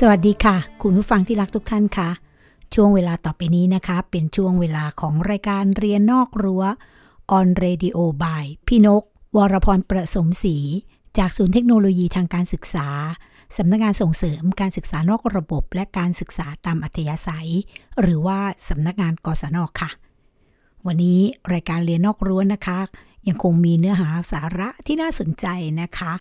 สวัสดีค่ะ คุณผู้ฟังที่รักทุกท่านค่ะ ช่วงเวลาต่อไปนี้นะคะ เป็นช่วงเวลาของรายการเรียนนอกรั้ว on radio by พี่นก วรพรประสมศรีจากศูนย์เทคโนโลยีทางการศึกษา สำนักงงานส่งเสริมการศึกษานอกระบบ และการศึกษาตามอัธยาศัย หรือว่าสำนักงานกศนค่ะ วันนี้รายการเรียนนอกรั้วนะคะ ยังคงมีเนื้อหาสาระที่น่าสนใจนะคะ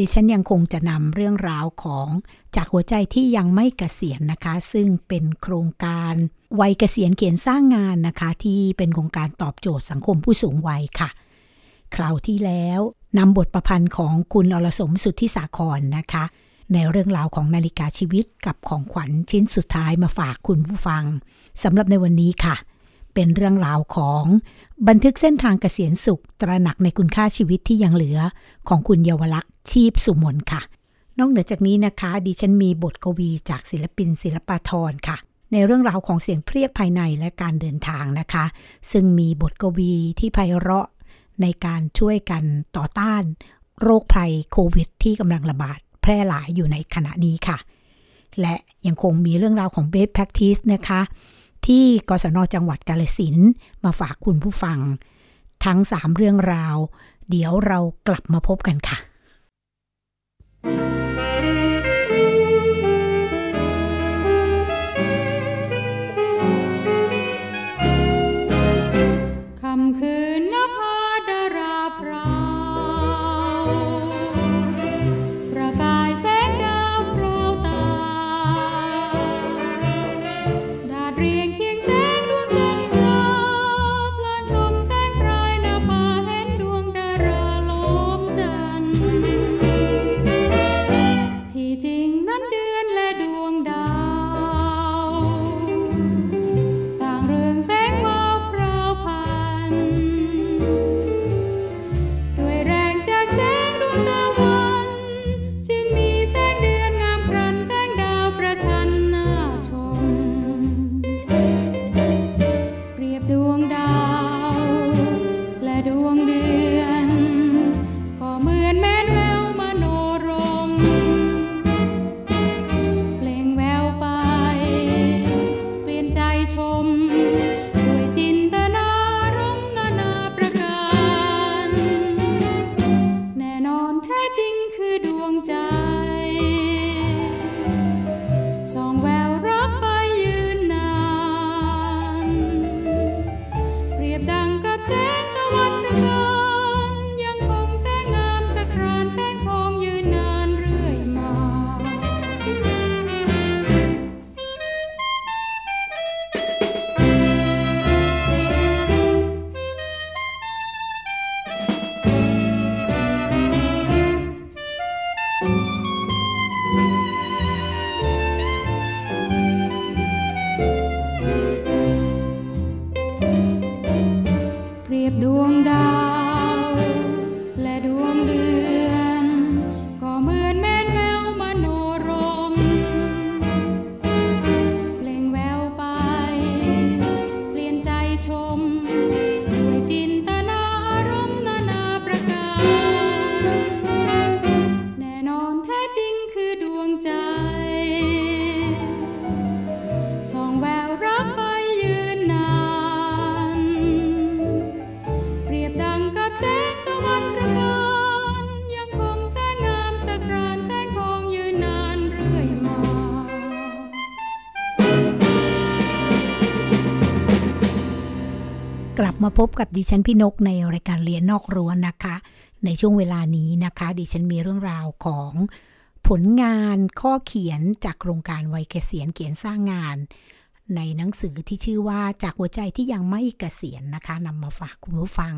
ดิฉันยังคงจะนำเรื่องราวของจากหัวใจที่ยังไม่เกษียณนะคะ ซึ่งเป็นโครงการวัยเกษียณเขียนสร้างงานนะคะ ที่เป็นโครงการตอบโจทย์สังคมผู้สูงวัยค่ะ คราวที่แล้วนำบทประพันธ์ของคุณอรสมสุทธิสาครนะคะ ในเรื่องราวของนาฬิกาชีวิตกับของขวัญชิ้นสุดท้ายมาฝากคุณผู้ฟังสำหรับในวันนี้ค่ะ เป็นเรื่องราวของบันทึกเส้นทางเกษียณสุข ตระหนักในคุณค่าชีวิตที่ยังเหลือของคุณเยาวลักษณ์ชีพสุมนค่ะ นอกเหนือจากนี้นะคะ ดิฉันมีบทกวีจากศิลปินศิลปาทรค่ะ ในเรื่องราวของเสียงเพรียกภายในและการเดินทางนะคะ ซึ่งมีบทกวีที่ไพเราะในการช่วยกันต่อต้าน โรคภัยโควิด ที่กำลังระบาดแพร่หลายอยู่ในขณะนี้ค่ะ และยังคงมีเรื่องราวของ best practice นะคะ ที่กศนจังหวัดกาลสินมาฝากคุณผู้ฟัง ทั้ง3เรื่องราว เดี๋ยวเรากลับมาพบกันค่ะค แท้จริงคือดวงใจ สองแววรักไปยืนนาน เปรียบดังกับแสง พบกับดิฉันพี่นกในรายการเรียนนอกรั้วนะคะ ในช่วงเวลานี้นะคะ ดิฉันมีเรื่องราวของผลงานข้อเขียนจากโครงการวัยเกษียณเขียนสร้างงาน ในหนังสือที่ชื่อว่าจากหัวใจที่ยังไม่เกษียณนะคะนำมาฝากคุณผู้ฟัง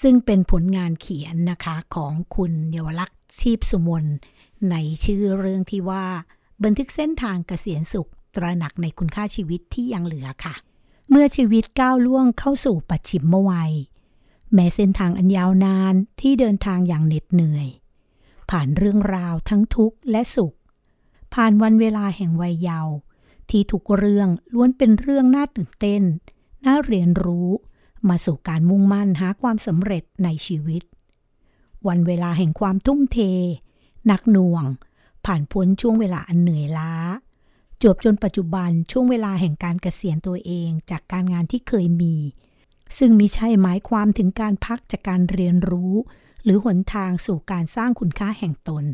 ซึ่งเป็นผลงานเขียนนะคะของคุณเยาวลักษณ์ชีพสุมนในชื่อเรื่องที่ว่า บันทึกเส้นทางเกษียณสุขตระหนักในคุณค่าชีวิตที่ยังเหลือค่ะ เมื่อชีวิตก้าวล่วงเข้าสู่ปัจฉิมวัย แม้เส้นทางอันยาวนานที่เดินทางอย่างเหน็ดเหนื่อย ผ่านเรื่องราวทั้งทุกข์และสุข ผ่านวันเวลาแห่งวัยเยาว์ที่ทุกเรื่องล้วนเป็นเรื่องน่าตื่นเต้น น่าเรียนรู้ มาสู่การมุ่งมั่นหาความสำเร็จในชีวิต วันเวลาแห่งความทุ่มเท หนักหน่วง ผ่านพ้นช่วงเวลาอันเหนื่อยล้า จบจนปัจจุบันช่วงเวลาแห่งการเกษียณตัวเองจากการงานที่เคยมี ซึ่งมิใช่หมายความถึงการพักจากการเรียนรู้ หรือหนทางสู่การสร้างคุณค่าแห่งตน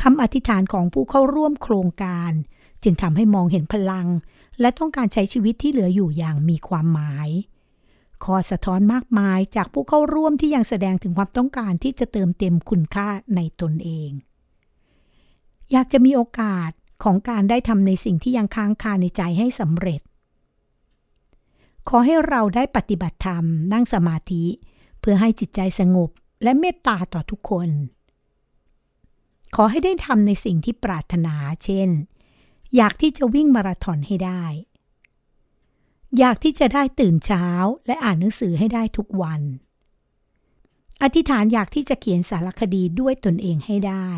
คำอธิษฐานของผู้เข้าร่วมโครงการ จึงทำให้มองเห็นพลัง และต้องการใช้ชีวิตที่เหลืออยู่อย่างมีความหมายข้อสะท้อนมากมายจากผู้เข้าร่วมที่ยังแสดงถึงความต้องการที่จะเติมเต็มคุณค่าในตนเอง อยากจะมีโอกาส ของการได้ทำในสิ่งที่ยังค้างคาในใจให้สำเร็จ ขอให้เราได้ปฏิบัติธรรมนั่งสมาธิ เพื่อให้จิตใจสงบและเมตตาต่อทุกคน ขอให้ได้ทำในสิ่งที่ปรารถนา เช่น อยากที่จะวิ่งมาราธอนให้ได้ อยากที่จะได้ตื่นเช้าและอ่านหนังสือให้ได้ทุกวัน อธิษฐานอยากที่จะเขียนสารคดีด้วยตนเองให้ได้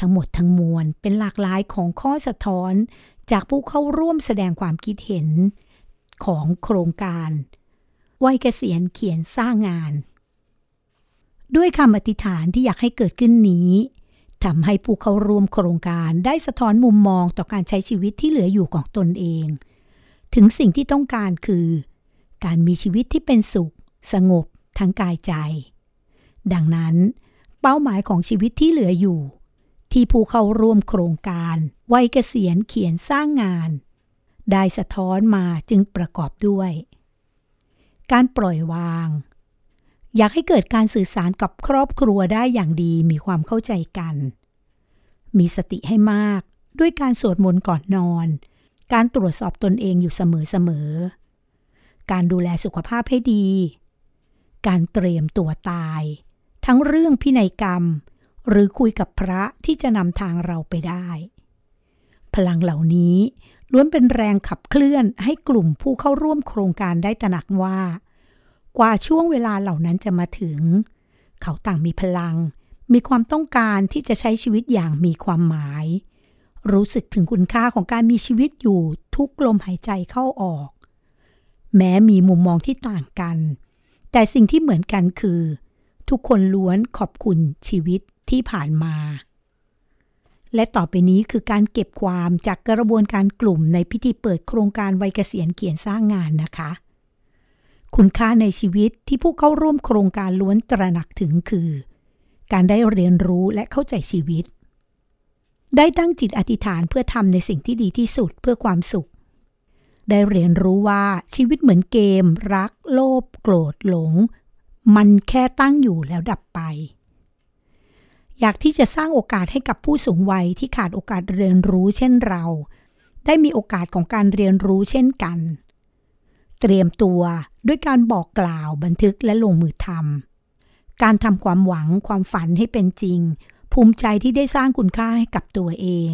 ทั้งหมดทั้งมวลเป็นหลากหลายของข้อสะท้อน จากผู้เข้าร่วมแสดงความคิดเห็นของโครงการวัยเกษียณเขียนสร้างงาน ด้วยคำอธิษฐานที่อยากให้เกิดขึ้นนี้ทำให้ผู้เข้าร่วมโครงการได้สะท้อนมุมมองต่อการใช้ชีวิตที่เหลืออยู่ของตนเอง ถึงสิ่งที่ต้องการคือ การมีชีวิตที่เป็นสุข สงบทั้งกายใจ ดังนั้น เป้าหมายของชีวิตที่เหลืออยู่ ที่ผู้เข้าร่วมโครงการวัยเกษียณเขียนสร้างงาน ได้สะท้อนมาจึงประกอบด้วย การปล่อยวาง อยากให้เกิดการสื่อสารกับครอบครัวได้อย่างดีมีความเข้าใจกัน มีสติให้มากด้วยการสวดมนต์ก่อนนอน การตรวจสอบตนเองอยู่เสมอๆ การดูแลสุขภาพให้ดี การเตรียมตัวตาย ทั้งเรื่องพินัยกรรม หรือคุยกับพระที่จะนำทางเราไปได้ พลังเหล่านี้ล้วนเป็นแรงขับเคลื่อนให้กลุ่มผู้เข้าร่วมโครงการได้ตระหนักว่า กว่าช่วงเวลาเหล่านั้นจะมาถึง เขาต่างมีพลัง มีความต้องการที่จะใช้ชีวิตอย่างมีความหมาย รู้สึกถึงคุณค่าของการมีชีวิตอยู่ทุกลมหายใจเข้าออก แม้มีมุมมองที่ต่างกัน แต่สิ่งที่เหมือนกันคือ ทุกคนล้วนขอบคุณชีวิต ที่ผ่านมา และต่อไปนี้คือการเก็บความจากกระบวนการกลุ่มในพิธีเปิดโครงการวัยเกษียณเขียนสร้างงานนะคะ คุณค่าในชีวิตที่ผู้เข้าร่วมโครงการล้วนตระหนักถึงคือ การได้เรียนรู้และเข้าใจชีวิต ได้ตั้งจิตอธิษฐานเพื่อทำในสิ่งที่ดีที่สุดเพื่อความสุขได้เรียนรู้ว่าชีวิตเหมือนเกม รัก โลภโกรธหลง มันแค่ตั้งอยู่แล้วดับไป อยากที่จะสร้างโอกาสให้กับผู้สูงวัยที่ขาดโอกาสเรียนรู้เช่นเรา ได้มีโอกาสของการเรียนรู้เช่นกัน เตรียมตัวด้วยการบอกกล่าวบันทึกและลงมือทำการทำความหวังความฝันให้เป็นจริง ภูมิใจที่ได้สร้างคุณค่าให้กับตัวเอง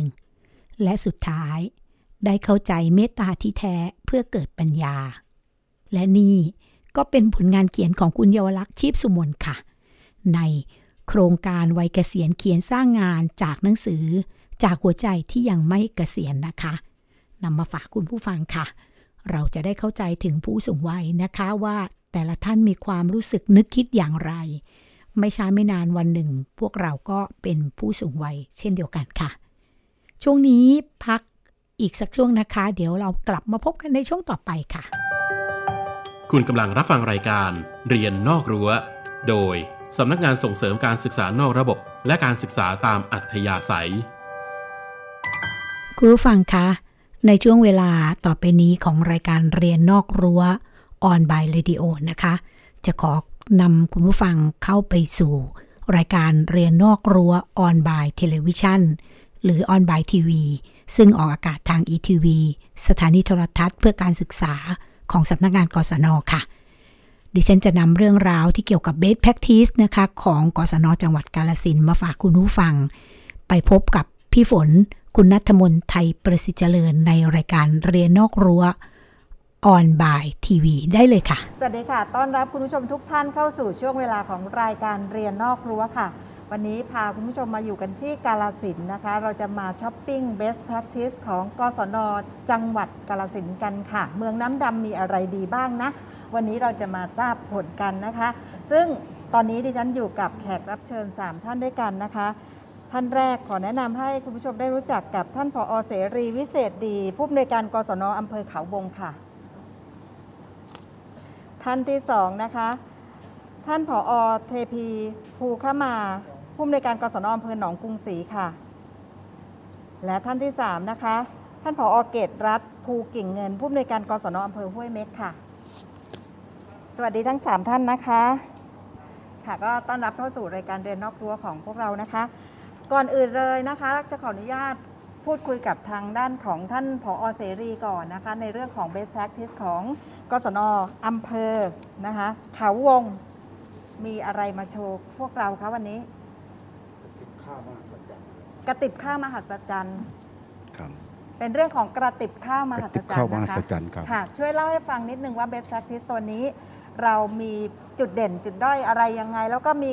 และสุดท้าย ได้เข้าใจเมตตาที่แท้เพื่อเกิดปัญญา และนี่ก็เป็นผลงานเขียนของคุณเยาวลักษณ์ชีพสุมนค่ะ ใน โครงการวัยเกษียณเขียนสร้างงานจากหนังสือ จากหัวใจที่ยังไม่เกษียณนะคะนำมาฝากคุณผู้ฟังค่ะ เราจะได้เข้าใจถึงผู้สูงวัยนะคะว่าแต่ละท่านมีความรู้สึกนึกคิดอย่างไร ไม่ช้าไม่นานวันหนึ่ง พวกเราก็เป็นผู้สูงวัยเช่นเดียวกันค่ะ ช่วงนี้พักอีกสักช่วงนะคะ เดี๋ยวเรากลับมาพบกันในช่วงต่อไปค่ะ คุณกำลังรับฟังรายการเรียนนอกรั้ว โดย สำนักงานส่งเสริมการศึกษานอกระบบ และการศึกษาตามอัธยาศัย คุณผู้ฟังคะ ในช่วงเวลาต่อไปนี้ของรายการเรียนนอกรั้ว on by radio นะคะ จะขอนำคุณผู้ฟังเข้าไปสู่ รายการเรียนนอกรั้ว on by television หรือ on by TV ซึ่งออกอากาศทาง ETV สถานีโทรทัศน์เพื่อการศึกษาของสำนักงานกศนค่ะ ดิฉันจะนำเรื่องราวที่เกี่ยวกับ best practice นะคะของกศนจังหวัดกาลสินมาฝากคุณผู้ฟัง ไปพบกับพี่ฝน คุณนัทมนไทยประสิทธิ์เจริญในรายการเรียนนอกรั้ว on by TV ได้เลยค่ะ สวัสดีค่ะ ต้อนรับคุณผู้ชมทุกท่านเข้าสู่ช่วงเวลาของรายการเรียนนอกรั้วค่ะ วันนี้พาคุณผู้ชมมาอยู่กันที่กาลสินนะคะ เราจะมาช้อปปิ้ง best practice ของกศนจังหวัดกาลสินกันค่ะ เมืองน้ำดำมีอะไรดีบ้างนะ วันนี้เราจะมาทราบผลกันนะคะ ซึ่งตอนนี้ดิฉันอยู่กับแขกรับเชิญ 3 ท่านด้วยกันนะคะ ท่านแรกขอแนะนำให้คุณผู้ชมได้รู้จักกับท่านผอเสรีวิเศษดี ผู้อำนวยการกศนอำเภอเขาวงค่ะ ท่านที่สองนะคะ ท่านผอเทพีภูขมาผู้อำนวยการกศนอำเภอหนองกรุงศรีค่ะ และท่านที่สามนะคะ ท่านผอเกตรัฐภูกิ่งเงิน ผู้อำนวยการกศนอำเภอห้วยเม็กค่ะ สวัสดีทั้งสามท่านนะคะ ค่ะก็ต้อนรับเข้าสู่รายการเรียนนอกรั้วของพวกเรานะคะ ก่อนอื่นเลยนะคะจะขออนุญาตพูดคุยกับทางด้านของท่านผอเสรีก่อนนะคะ ในเรื่องของ best practice ของกศนอำเภอนะคะเขาวงมีอะไรมาโชว์พวกเราคะวันนี้ข้าวมหัศจรรย์กระติบข้าวมหัศจรรย์ ครับเป็นเรื่องของกระติบข้าวมหัศจรรย์กระติบข้าวมหันะศคะจรรย์ครับ ค่ะช่วยเล่าให้ฟังนิดนึงว่า best practice ตัวนี้ เรามีจุดเด่นจุดด้อยอะไรยังไง แล้วก็มี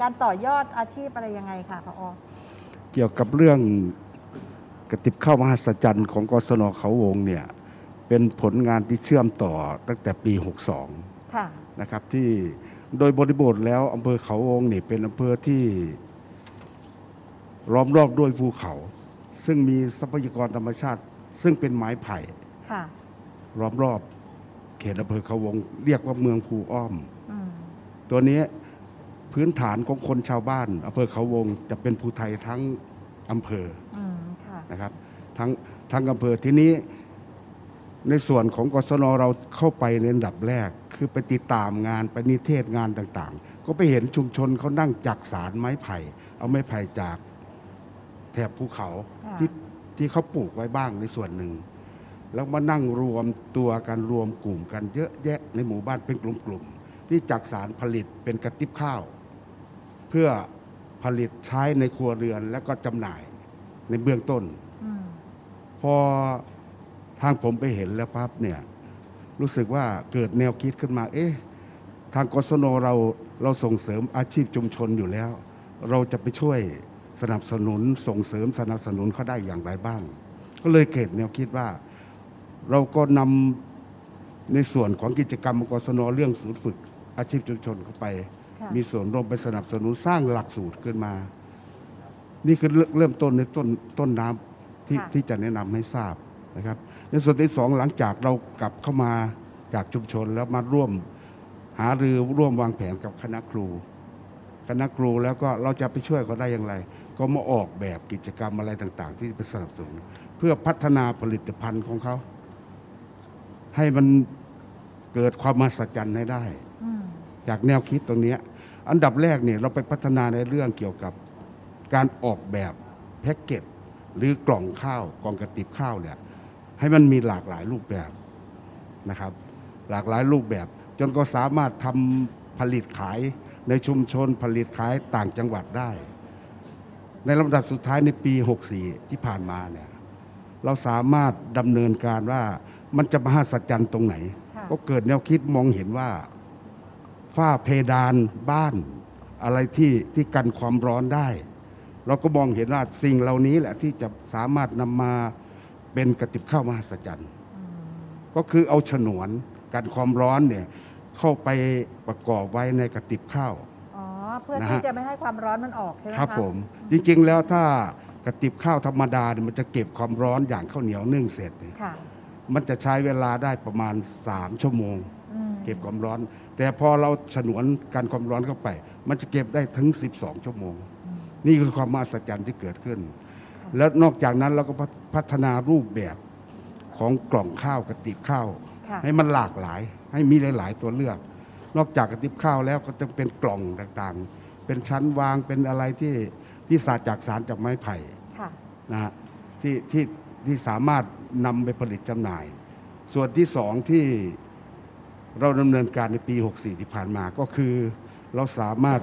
การต่อยอดอาชีพอะไรยังไงค่ะพอเกี่ยวกับเรื่องกระติบข้าวมหัศจรรย์ของกศนเขาวงเนี่ยเป็นผลงานที่เชื่อมต่อตั้งแต่ปี 62ค่ะนะครับที่โดยบริบทแล้วอำเภอเขาวงนี่เป็นอำเภอที่ล้อมรอบด้วยภูเขา ซึ่งมีทรัพยากรธรรมชาติ ซึ่งเป็นไม้ไผ่ค่ะล้อมรอบ เขตอำเภอเขาวง เรียกว่าเมืองภูอ้อมอืมตัวนี้พื้นฐานของคนชาวบ้านอำเภอเขาวงจะเป็นภูไทยทั้งอำเภออืมค่ะนะครับทั้งทั้งอำเภอทีนี้ในส่วนของกศนเราเข้าไปในอันดับแรก คือไปติดตามงานไปนิเทศงานต่างๆ ก็ไปเห็นชุมชนเขานั่งจักสารไม้ไผ่ เอาไม้ไผ่จากแถบภูเขาค่ะที่ที่เขาปลูกไว้บ้างในส่วนหนึ่ง แล้วมานั่งรวมตัวกันรวมกลุ่มกันเยอะแยะในหมู่บ้านเป็นกลุ่มๆที่จักสารผลิตเป็นกระติบข้าว เพื่อผลิตใช้ในครัวเรือนและก็จำหน่ายในเบื้องต้นอืมพอทางผมไปเห็นแล้วปั๊บเนี่ยรู้สึกว่าเกิดแนวคิดขึ้นมา เอ๊ะ ทางกศนเราเราส่งเสริมอาชีพชุมชนอยู่แล้ว เราจะไปช่วยสนับสนุนส่งเสริมสนับสนุนเขาได้อย่างไรบ้าง ก็เลยเกิดแนวคิดว่า เราก็นำในส่วนของกิจกรรมกศนเรื่องศูนย์ฝึกอาชีพชุมชนเข้าไปค่ะมีส่วนร่วมไปสนับสนุนสร้างหลักสูตรขึ้นมา นี่คือเริ่มเริ่มต้นในต้นต้นน้ำที่ค่ะที่จะแนะนำให้ทราบนะครับ ในส่วนที่สองหลังจากเรากลับเข้ามาจากชุมชนแล้วมาร่วมหารือร่วมวางแผนกับคณะครู คณะครูแล้วก็เราจะไปช่วยเขาได้อย่างไร ก็มาออกแบบกิจกรรมอะไรต่าง ๆ ที่ไปสนับสนุนเพื่อพัฒนาผลิตภัณฑ์ของเขา ให้มันเกิดความมหัศจรรย์ให้ได้อืมจากแนวคิดตรงเนี้ยอันดับแรกเนี่ยเราไปพัฒนาในเรื่องเกี่ยวกับการออกแบบแพ็กเกจหรือกล่องข้าวกล่องกระติบข้าวเนี่ยให้มันมีหลากหลายรูปแบบนะครับ หลากหลายรูปแบบ จนก็สามารถทำผลิตขายในชุมชนผลิตขายต่างจังหวัดได้ ในลำดับสุดท้ายในปี 64 ที่ผ่านมาเนี่ยเราสามารถดำเนินการว่า มันจะมหัศจรรย์ตรงไหนค่ะก็เกิดแนวคิดมองเห็นว่าฝ้าเพดานบ้าน อะไรที่ที่กันความร้อนได้ เราก็มองเห็นว่าสิ่งเหล่านี้แหละที่จะสามารถนำมาเป็นกระติบข้าวมหัศจรรย์อืมก็คือเอาฉนวนกันความร้อนเนี่ยเข้าไปประกอบไว้ในกระติบข้าวอ๋อเพื่อนะที่ฮะจะไม่ให้ความร้อนมันออกใช่ไหมครับคะผมจริงๆแล้วถ้ากระติบข้าวธรรมดาเนี่ยมันจะเก็บความร้อนอย่างข้าวเหนียวนึ่งเสร็จเนี่ยค่ะ มันจะใช้เวลาได้ประมาณ 3 ชั่วโมงอืมเก็บความร้อน แต่พอเราฉนวนกันความร้อนเข้าไป มันจะเก็บได้ถึง 12 ชั่วโมงอืมนี่คือความมหัศจรรย์ที่เกิดขึ้นค่ะแล้วนอกจากนั้นเราก็พัฒพัฒนารูปแบบของกล่องข้าวกระติบข้าวค่ะให้มันหลากหลาย ให้มีหลาย ๆ ตัวเลือก นอกจากกระติบข้าวแล้วก็จะเป็นกล่องต่างๆ เป็นชั้นวางเป็นอะไรที่ที่สาจากสารจากไม้ไผ่ค่ะนะฮะที่ที่ ที่สามารถนำไปผลิตจำหน่าย ส่วนที่สองที่เราดำเนินการในปี 64 ที่ผ่านมาก็คือ เราสามารถ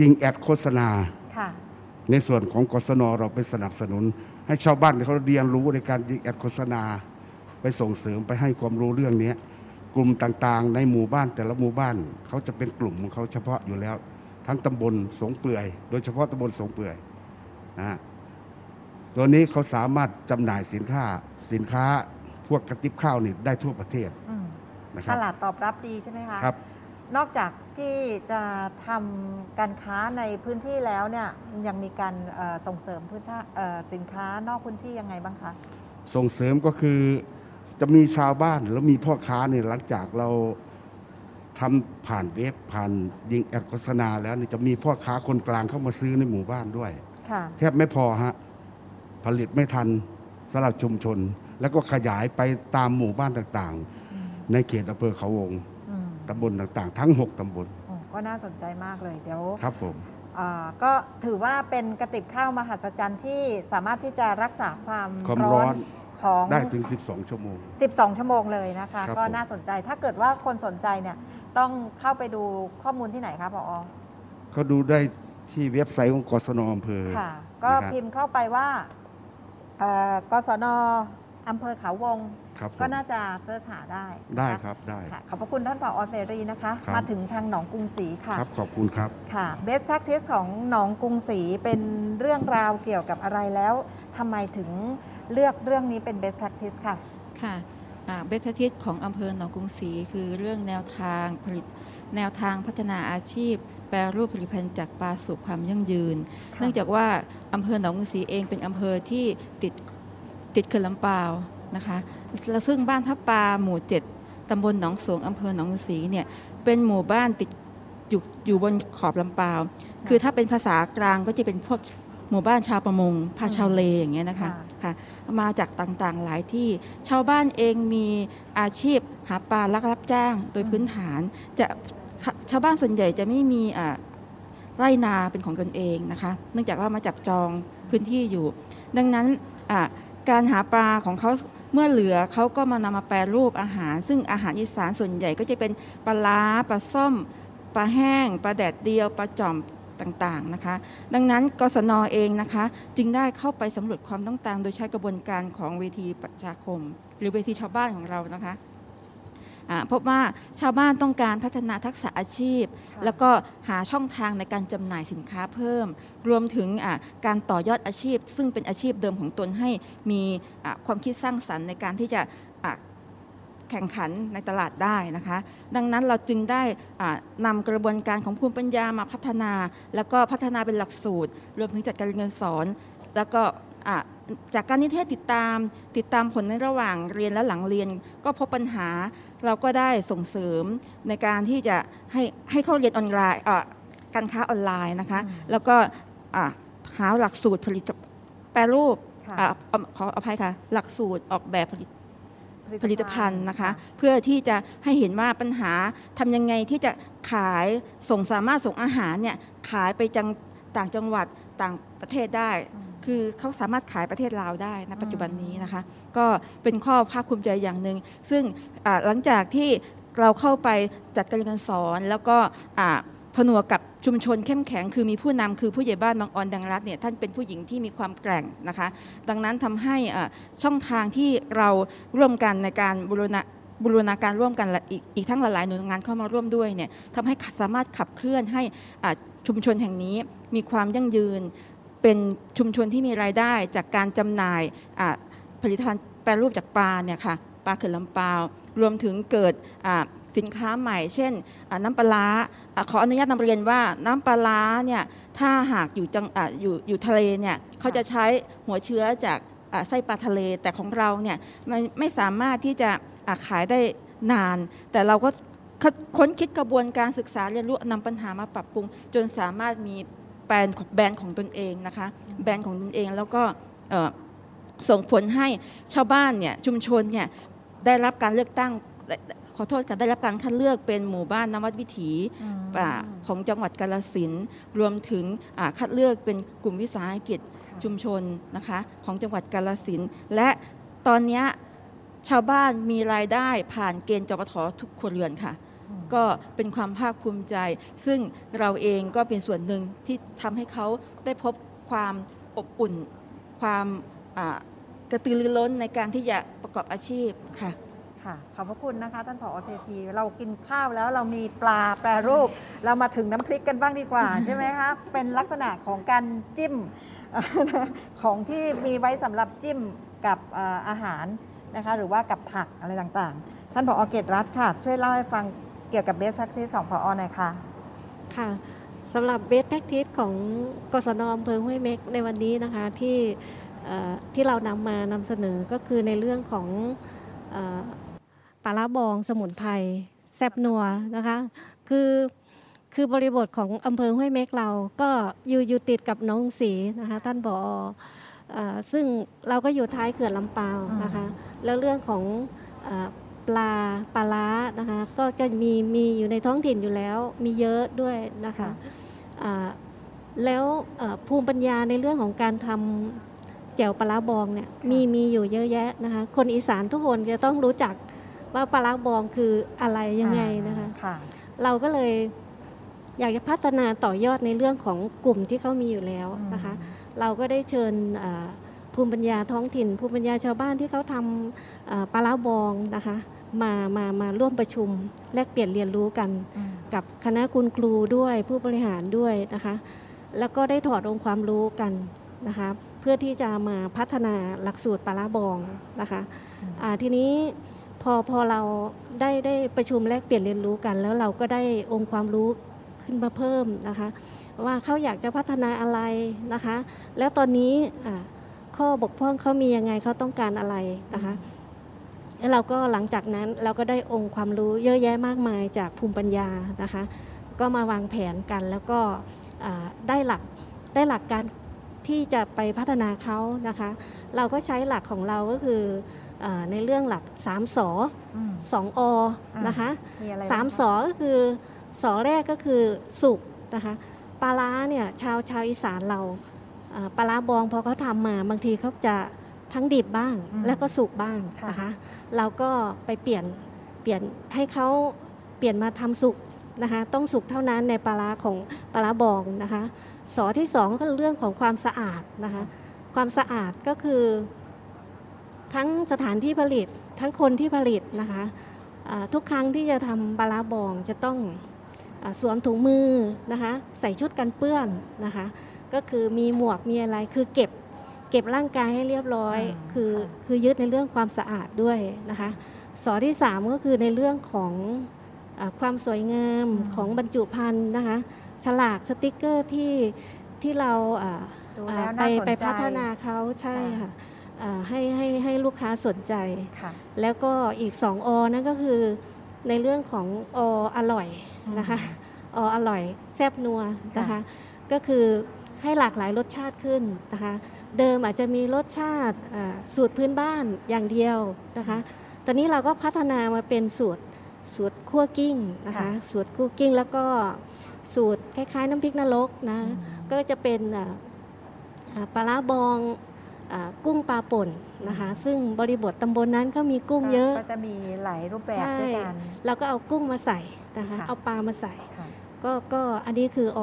ยิงแอดโฆษณา ในส่วนของกศนเราไปสนับสนุน ให้ชาวบ้านเขาเรียนรู้ในการยิงแอดโฆษณา ไปส่งเสริมไปให้ความรู้เรื่องนี้กลุ่มต่างๆ ในหมู่บ้านแต่ละหมู่บ้านเขาจะเป็นกลุ่มของเขาเฉพาะอยู่แล้ว ทั้งตำบลสงเปื่อย โดยเฉพาะตำบลสงเปื่อยนะ ตัวนี้เขาสามารถจำหน่ายสินค้า สินค้าพวกกระติบข้าวนี่ได้ทั่วประเทศอืมนะคตรับลาดตอบรับดีใช่ไหมคะ ครับ นอกจากที่จะทำการค้าในพื้นที่แล้วเนี่ยยังมีการเอ่อส่งเสริมพื้นท่าเอ่อสินค้านอกพื้นที่ยังไงบ้างคะ ส่งเสริมก็คือจะมีชาวบ้านแล้วมีพ่อค้าเนี่ยหลังจากเราทำผ่านเว็บผ่านยิงแอดโฆษณาแล้วเนี่ยจะมีพ่อค้าคนกลางเข้ามาซื้อในหมู่บ้านด้วย ค่ะ แทบไม่พอฮะ ผลิตไม่ทันสำหรับชุมชน แล้วก็ขยายไปตามหมู่บ้านต่างอืมๆในเขตอำเภอเขาวงอืมตำบลต่างๆ ทั้ง 6 ตำบลโอ้ก็น่าสนใจมากเลยเดี๋ยว ครับผม อ่าก็ถือว่าเป็นกระติบข้าวมหัศจรรย์ที่สามารถที่จะรักษาความความร้อนของ ได้ถึง 12 ชั่วโมง 12 ชั่วโมงเลยนะคะ ครับก็ผม น่าสนใจถ้าเกิดว่าคนสนใจเนี่ยต้องเข้าไปดูข้อมูลที่ไหนคะพอเขาดูได้ที่เว็บไซต์ของกศนอำเภอค่ะ ก็นะครับพิมพ์เข้าไปว่า เอ่อกศนอำเภอเขาวง ครับผมก็น่าจะเสิร์ชหาได้นะะได้ครับได้ ค่ะขอบพระคุณท่านผอเสรีนะคะ ครับ มาถึงทางหนองกรุงศรีค่ะ ครับขอบคุณครับ ค่ะ best practice ของหนองกรุงศรีเป็นเรื่องราวเกี่ยวกับอะไรแล้วทำไมถึงเลือกเรื่องนี้เป็น best practice ค่ะ ค่ะเบสทิสของอำเภอหนองกรุงศรีคือเรื่องแนวทางผลิต แนวทางพัฒนาอาชีพ แปรรูปผลิตภัณฑ์จากปลาสู่ความยั่งยืนค่ะเนื่องจากว่าอำเภอหนองกรุงศรีเองเป็นอำเภอที่ติดติดเขื่อนลำปาวนะคะและซึ่งบ้านทับปลาหมู่ 7ตำบลหนองสวงอำเภอหนองกรุงศรีเนี่ยเป็นหมู่บ้านติดอยู่อยู่บนขอบลำปาว คือถ้าเป็นภาษากลางก็จะเป็นพวกหมู่บ้านชาวประมงพาชาวเลอย่างเงี้ยนะคะค่ะค่ะมาจากต่างๆหลายที่ชาวบ้านเองมีอาชีพหาปลาลักรับจ้างโดยพื้นฐานจะ ชาวบ้านส่วนใหญ่จะไม่มีไร่นาเป็นของตนเองนะคะ เนื่องจากว่ามาจับจองพื้นที่อยู่ ดังนั้นการหาปลาของเขาเมื่อเหลือเขาก็มานำมาแปรรูปอาหาร ซึ่งอาหารอีสานส่วนใหญ่ก็จะเป็นปลาล้าปลาส้มปลาแห้งปลาแดดเดียวปลาจ่อมต่างๆนะคะ ดังนั้นกศนเองนะคะ จึงได้เข้าไปสำรวจความต้องการโดยใช้กระบวนการของเวทีประชาคม หรือเวทีชาวบ้านของเรานะคะ อ่าพบว่าชาวบ้านต้องการพัฒนาทักษะอาชีพค่ะแล้วก็หาช่องทางในการจำหน่ายสินค้าเพิ่ม รวมถึงอ่าการต่อยอดอาชีพ ซึ่งเป็นอาชีพเดิมของตนให้มีอ่าความคิดสร้างสรรค์ในการที่จะอ่า แข่งขันในตลาดได้นะคะ ดังนั้นเราจึงได้อ่านำกระบวนการของภูมิปัญญามาพัฒนา แล้วก็พัฒนาเป็นหลักสูตร รวมถึงจัดการเรียนการสอน แล้วก็อะ จากการนิเทศติดตามติดตามผลในระหว่างเรียนและหลังเรียน ก็พบปัญหาเราก็ได้ส่งเสริมในการที่จะให้ให้เข้าเรียนออนไลน์อะการค้าออนไลน์นะคะอืมแล้วก็อะหาหลักสูตรผลิตแปรรูปค่ะอะอะขออภัยค่ะ หลักสูตรออกแบบผลิตผลิตภัณฑ์นะคะ เพื่อที่จะให้เห็นว่าปัญหาทำยังไงที่จะขายส่งสามารถส่งอาหารเนี่ยขายไปจังต่างจังหวัดต่างประเทศได้อืม คือเขาสามารถขายประเทศลาวได้นะอืมปัจจุบันนี้นะคะ ก็เป็นข้อภาคภูมิใจอย่างหนึ่งซึ่งอ่าหลังจากที่เราเข้าไปจัดการเรียนการสอนแล้วก็อ่าผนวกกับชุมชนเข้มแข็งคือมีผู้นำคือผู้ใหญ่บ้านบางออนดังรัฐเนี่ยท่านเป็นผู้หญิงที่มีความแกร่งนะคะ ดังนั้นทำให้อ่าช่องทางที่เราร่วมกันในการบูรณะบูรณาการร่วมกันและอีกอีกทั้งหลายๆหน่วยงานเข้ามาร่วมด้วยเนี่ยทำให้สามารถขับเคลื่อนให้อ่าชุมชนแห่งนี้มีความยั่งยืน เป็นชุมชนที่มีรายได้จากการจำหน่ายผลิตภัณฑ์แปรรูปจากปลาเนี่ยค่ะปลาเขื่อนลำปาวรวมถึงเกิดสินค้าใหม่ เช่นน้ำปลาขออนุญาตนำเรียนว่าน้ำปลาเนี่ยถ้าหากอยู่จังออยู่อยู่ทะเลเนี่ยเขาจะใช้หัวเชื้อจากไส้ปลาทะเลแต่ของเราเนี่ยมันไม่สามารถที่จะขายได้นาน แต่เราก็ค้นคิดกระบวนการศึกษาเรียนรู้นำปัญหามาปรับปรุง จนสามารถมี แบรนด์ของแบรนด์ของตนเองนะคะแบรนด์ของตนเองแล้วก็เอ่อส่งผลให้ชาวบ้านเนี่ยชุมชนเนี่ยได้รับการเลือกตั้งขอโทษค่ะได้รับการคัดเลือกเป็นหมู่บ้านนวัดวิถีอืมอ่าของจังหวัดกาลสินธุ์รวมถึงอ่าคัดเลือกเป็นกลุ่มวิสาหกิจชุมชนนะคะของจังหวัดกาลสินธุ์และตอนเนี้ยชาวบ้านมีรายได้ผ่านเกณฑ์จปททุกครัวเรือนค่ะ ก็เป็นความภาคภูมิใจ ซึ่งเราเองก็เป็นส่วนหนึ่งที่ทำให้เขาได้พบความอบอุ่น ความอ่ากระตือรือร้นในการที่จะประกอบอาชีพค่ะค่ะขอบพระคุณนะคะท่านผอเทพีเรากินข้าวแล้วเรามีปลาแปรรูป เรามาถึงน้ำพริกกันบ้างดีกว่า ใช่ไหมคะเป็นลักษณะของการจิ้มของที่มีไว้สำหรับจิ้มกับเอ่ออาหารนะคะหรือว่ากับผักอะไรต่างๆ ท่านผอเกตรัฐค่ะ ช่วยเล่าให้ฟัง เกี่ยวกับเบสชักซีของผอหน่อยค่ะ ค่ะสำหรับเบสแ r ก c ิ c ของกศนอำเภอห้วยเม็กในวันนี้นะคะที่ที่เรานำมานำเสนอก็คือในเรื่องของอปลาร้าบองสมุนไพรแซบนัวนะคะคือคือบริบทของอำเภอห้วยเม็กเราก็อยู่อยู่ติดกับน้องสีนะคะท่านผออซึ่งเราก็อยู่ท้ายเขื่อนลำปาวนะคะแล้วเรื่องของ ปลาปลาล้านะคะก็จะมีมีอยู่ในท้องถิ่นอยู่แล้ว มีเยอะด้วยนะคะอ่าแล้วเอ่อภูมิปัญญาในเรื่องของการทำแจ่วปลาร้าบองเนี่ยมีมีอยู่เยอะแยะนะคะคนอีสานทุกคนจะต้องรู้จักว่าปลาร้าบองคืออะไรยังไงนะคะค่ะเราก็เลยอยากจะพัฒนาต่อยอดในเรื่องของกลุ่มที่เขามีอยู่แล้วนะคะ เราก็ได้เชิญอ่า ภูมิปัญญาท้องถิ่น ภูมิปัญญาชาวบ้านที่เขาทำอ่าปลาร้าบองนะคะมามามาร่วมประชุมแลกเปลี่ยนเรียนรู้กันอืมกับคณะคุณครูด้วยผู้บริหารด้วยนะคะ แล้วก็ได้ถอดองค์ความรู้กันนะคะเพื่อที่จะมาพัฒนาหลักสูตรปลาร้าบองนะคะอ่าทีนี้พอพอเราได้ได้ประชุมแลกเปลี่ยนเรียนรู้กัน แล้วเราก็ได้องค์ความรู้ขึ้นมาเพิ่มนะคะ ว่าเขาอยากจะพัฒนาอะไรนะคะ แล้วตอนนี้อ่า ข้อบกพร่องเขามียังไงเขาต้องการอะไรนะคะแล้วเราก็หลังจากนั้นเราก็ได้องค์ความรู้เยอะแยะมากมายจากภูมิปัญญานะคะ ก็มาวางแผนกันแล้วก็อ่าได้หลักได้หลักการที่จะไปพัฒนาเขานะคะ เราก็ใช้หลักของเราก็คืออาในเรื่องหลัก3สออืม2อนะคะมีอะไรสามบ้งคะสอก็คือสอแรกก็คือสุกนะคะปลาร้าเนี่ยชาวชาวอีสานเราอ่า ปลาร้าบองพอเขาทำมาบางทีเขาจะทั้งดิบบ้างอืมแล้วก็สุกบ้างค่ะนะคะ เราก็ไปเปลี่ยนเปลี่ยนให้เขาเปลี่ยนมาทำสุกนะคะ ต้องสุกเท่านั้นในปลาร้าของปลาร้าบองนะคะ สอที่สองก็คือเรื่องของความสะอาดนะคะ ความสะอาดก็คือ ทั้งสถานที่ผลิตทั้งคนที่ผลิตนะคะอ่าทุกครั้งที่จะทำปลาร้าบองจะต้องอาสวมถุงมือนะคะ ใส่ชุดกันเปื้อนนะคะ ก็คือมีหมวกมีอะไรคือเก็บเก็บร่างกายให้เรียบร้อยอืมคือค่ะคือยึดในเรื่องความสะอาดด้วยนะคะสอที่สามก็คือในเรื่องของอาความสวยงามของบรรจุภัณฑ์นะคะฉลากสติกเกอร์ที่ที่เราอ่าดูอ่าแล้วไปน่าสนไปใจพัฒนาเขาใช่ค่ะค่ะอ่าให้ให้ให้ลูกค้าสนใจค่ะแล้วก็อีก 2 อ นั่นก็คือในเรื่องของออร่อยนะคะออร่อยแซบนัวนะคะค่ะก็คือ ให้หลากหลายรสชาติขึ้นนะคะ เดิมอาจจะมีรสชาติอ่าสูตรพื้นบ้านอย่างเดียวนะคะ ตอนนี้เราก็พัฒนามาเป็นสูตรสูตรคั่วกิ้งนะคะค่ะสูตรคั่วกิ้งแล้วก็สูตรคล้ายๆ น้ำพริกนรกนะก็จะเป็นอ่าอ่าปลาร้าบองอากุ้งปลาป่นนะคะซึ่งบริบทตำบลนั้นก็มีกุ้งเยอะ ก็จะมีหลายรูปแบบใช่ด้วยกันเราก็เอากุ้งมาใส่นะคะค่ะเอาปลามาใส่ค่ะก็ก็อันนี้คืออ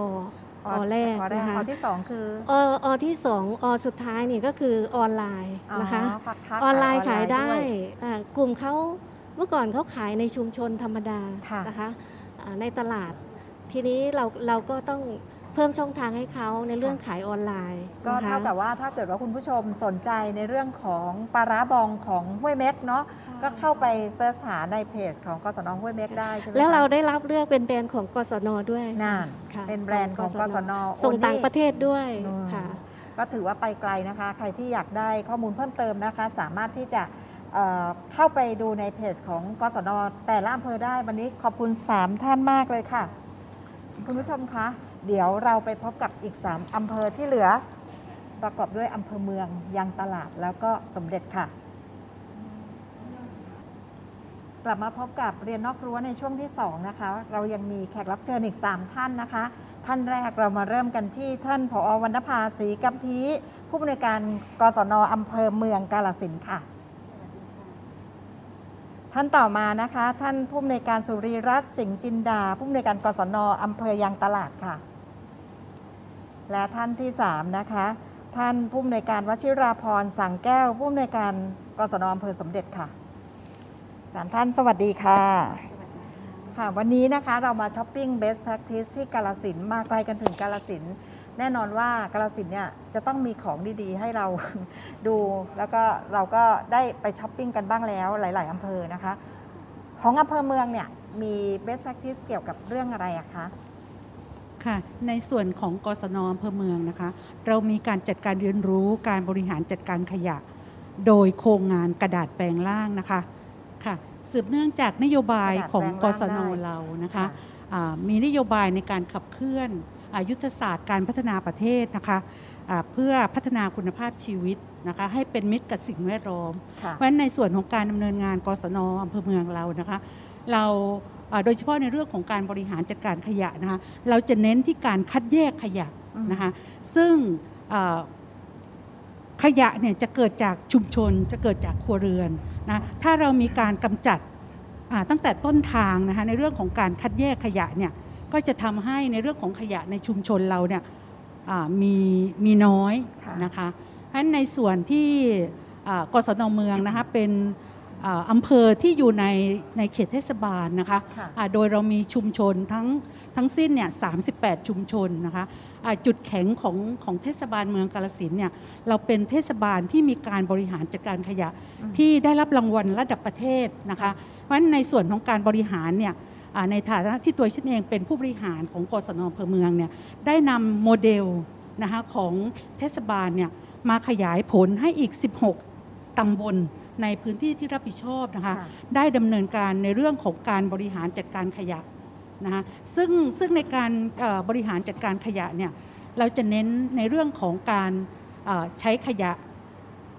ออแรกอแรกนะคะอที่สองคืออออที่สองอสุดท้ายนี่ก็คือออนไลน์นะคะอ๋อค้าออนไลน์ขายได้วยอ่ากลุ่มเขาเมื่อก่อนเขาขายในชุมชนธรรมดาค่ะนะคะอ่าในตลาด ทีนี้เราเราก็ต้องเพิ่มช่องทางให้เขาในเรื่องขายออนไลน์ ก็นะคะเท่ากับว่าถ้าเกิดว่าคุณผู้ชมสนใจในเรื่องของปลาร้าบองของห้วยเม็กเนาะ ก็เข้าไปเสิร์ชหาในเพจของกศนห้วยเม็กได้ใช่ไหมแล้วเราคะได้รับเลือกเป็นแบรนด์ของกศนด้วยนั่นค่ะเป็นแบรนด์ของกศนส่งโอ้นี่ต่างประเทศด้วยอืมค่ะก็ถือว่าไปไกลนะคะ ใครที่อยากได้ข้อมูลเพิ่มเติมนะคะ สามารถที่จะเอ่อเข้าไปดูในเพจของกศนแต่ละอำเภอได้วันนี้ขอบคุณ 3 ท่านมากเลยค่ะ คุณผู้ชมคะ เดี๋ยวเราไปพบกับอีก 3 อำเภอที่เหลือ ประกอบด้วยอำเภอเมืองยางตลาดแล้วก็สมเด็จค่ะ กลับมาพบกับเรียนนอกรั้วในช่วงที่ 2 นะคะ เรายังมีแขกรับเชิญอีก 3 ท่านนะคะ ท่านแรกเรามาเริ่มกันที่ท่านผอวรรณภาศรีกัมพีผู้อำนวยการกศนอำเภอเมืองกาลสินค่ะ ท่านต่อมานะคะ ท่านผู้อำนวยการสุริรัตน์สิงห์จินดา ผู้อำนวยการกศนอำเภอยางตลาดค่ะ และท่านที่ 3 นะคะ ท่านผู้อำนวยการวชิราพรสังแก้ว ผู้อำนวยการกศนอำเภอสมเด็จค่ะ สามท่านสวัสดีค่ะ ค่ะ วันนี้นะคะเรามาช้อปปิ้ง best practice ที่กาลสินมาไกลกันถึงกาลสิน แน่นอนว่ากาลสินเนี่ยจะต้องมีของดีๆ ให้เรา ดู แล้วก็เราก็ได้ไปช้อปปิ้งกันบ้างแล้วหลาย ๆอำเภอนะคะ ของอำเภอเมืองเนี่ยมี best practice เกี่ยวกับเรื่องอะไรอะคะค่ะในส่วนของกศนอำเภอเมืองนะคะ เรามีการจัดการเรียนรู้การบริหารจัดการขยะ โดยโครงงานกระดาษแปลงล่างนะคะ ค่ะสืบเนื่องจากนโยบายของกศนเรานะคะอ่ามีนโยบายในการขับเคลื่อนอายุทธศาสตร์การพัฒนาประเทศนะคะอ่าเพื่อพัฒนาคุณภาพชีวิตนะคะให้เป็นมิตรกับสิ่งแวดล้อมค่ะเพราะฉะนั้นในส่วนของการดำเนินงานกศนอำเภอเมืองเรานะคะเราเอ่อโดยเฉพาะในเรื่องของการบริหารจัดการขยะนะคะเราจะเน้นที่การคัดแยกขยะอืมนะคะซึ่งเอ่อขยะเนี่ยจะเกิดจากชุมชนจะเกิดจากครัวเรือนนะถ้าเรามีการกำจัดอ่าตั้งแต่ต้นทางนะคะในเรื่องของการคัดแยกขยะเนี่ยก็จะทำให้ในเรื่องของขยะในชุมชนเราเนี่ยอ่ามีมีน้อยค่ะนะคะเพราะฉะนั้นในส่วนที่อ่ากศนเมืองนะคะเป็น อ่าอำเภอที่อยู่ในในเขตเทศบาลนะคะค่ะอ่าโดยเรามีชุมชนทั้งทั้งสิ้นเนี่ย38 ชุมชนนะคะอ่าจุดแข็งของของเทศบาลเมืองกาลสินธุ์เนี่ยเราเป็นเทศบาลที่มีการบริหารจัดการขยะอืมที่ได้รับรางวัลระดับประเทศนะคะเพราะฉะนั้นในส่วนของการบริหารเนี่ยอ่าในฐานะที่ตัวฉันเองเป็นผู้บริหารของกศนอำเภอเมืองเนี่ยได้นำโมเดลนะคะของเทศบาลเนี่ยมาขยายผลให้อีก 16ตำบล ในพื้นที่ที่รับผิดชอบนะคะค่ะได้ดำเนินการในเรื่องของการบริหารจัดการขยะนะคะซึ่งซึ่งในการเอ่อบริหารจัดการขยะเนี่ยเราจะเน้นในเรื่องของการเอ่อใช้ขยะ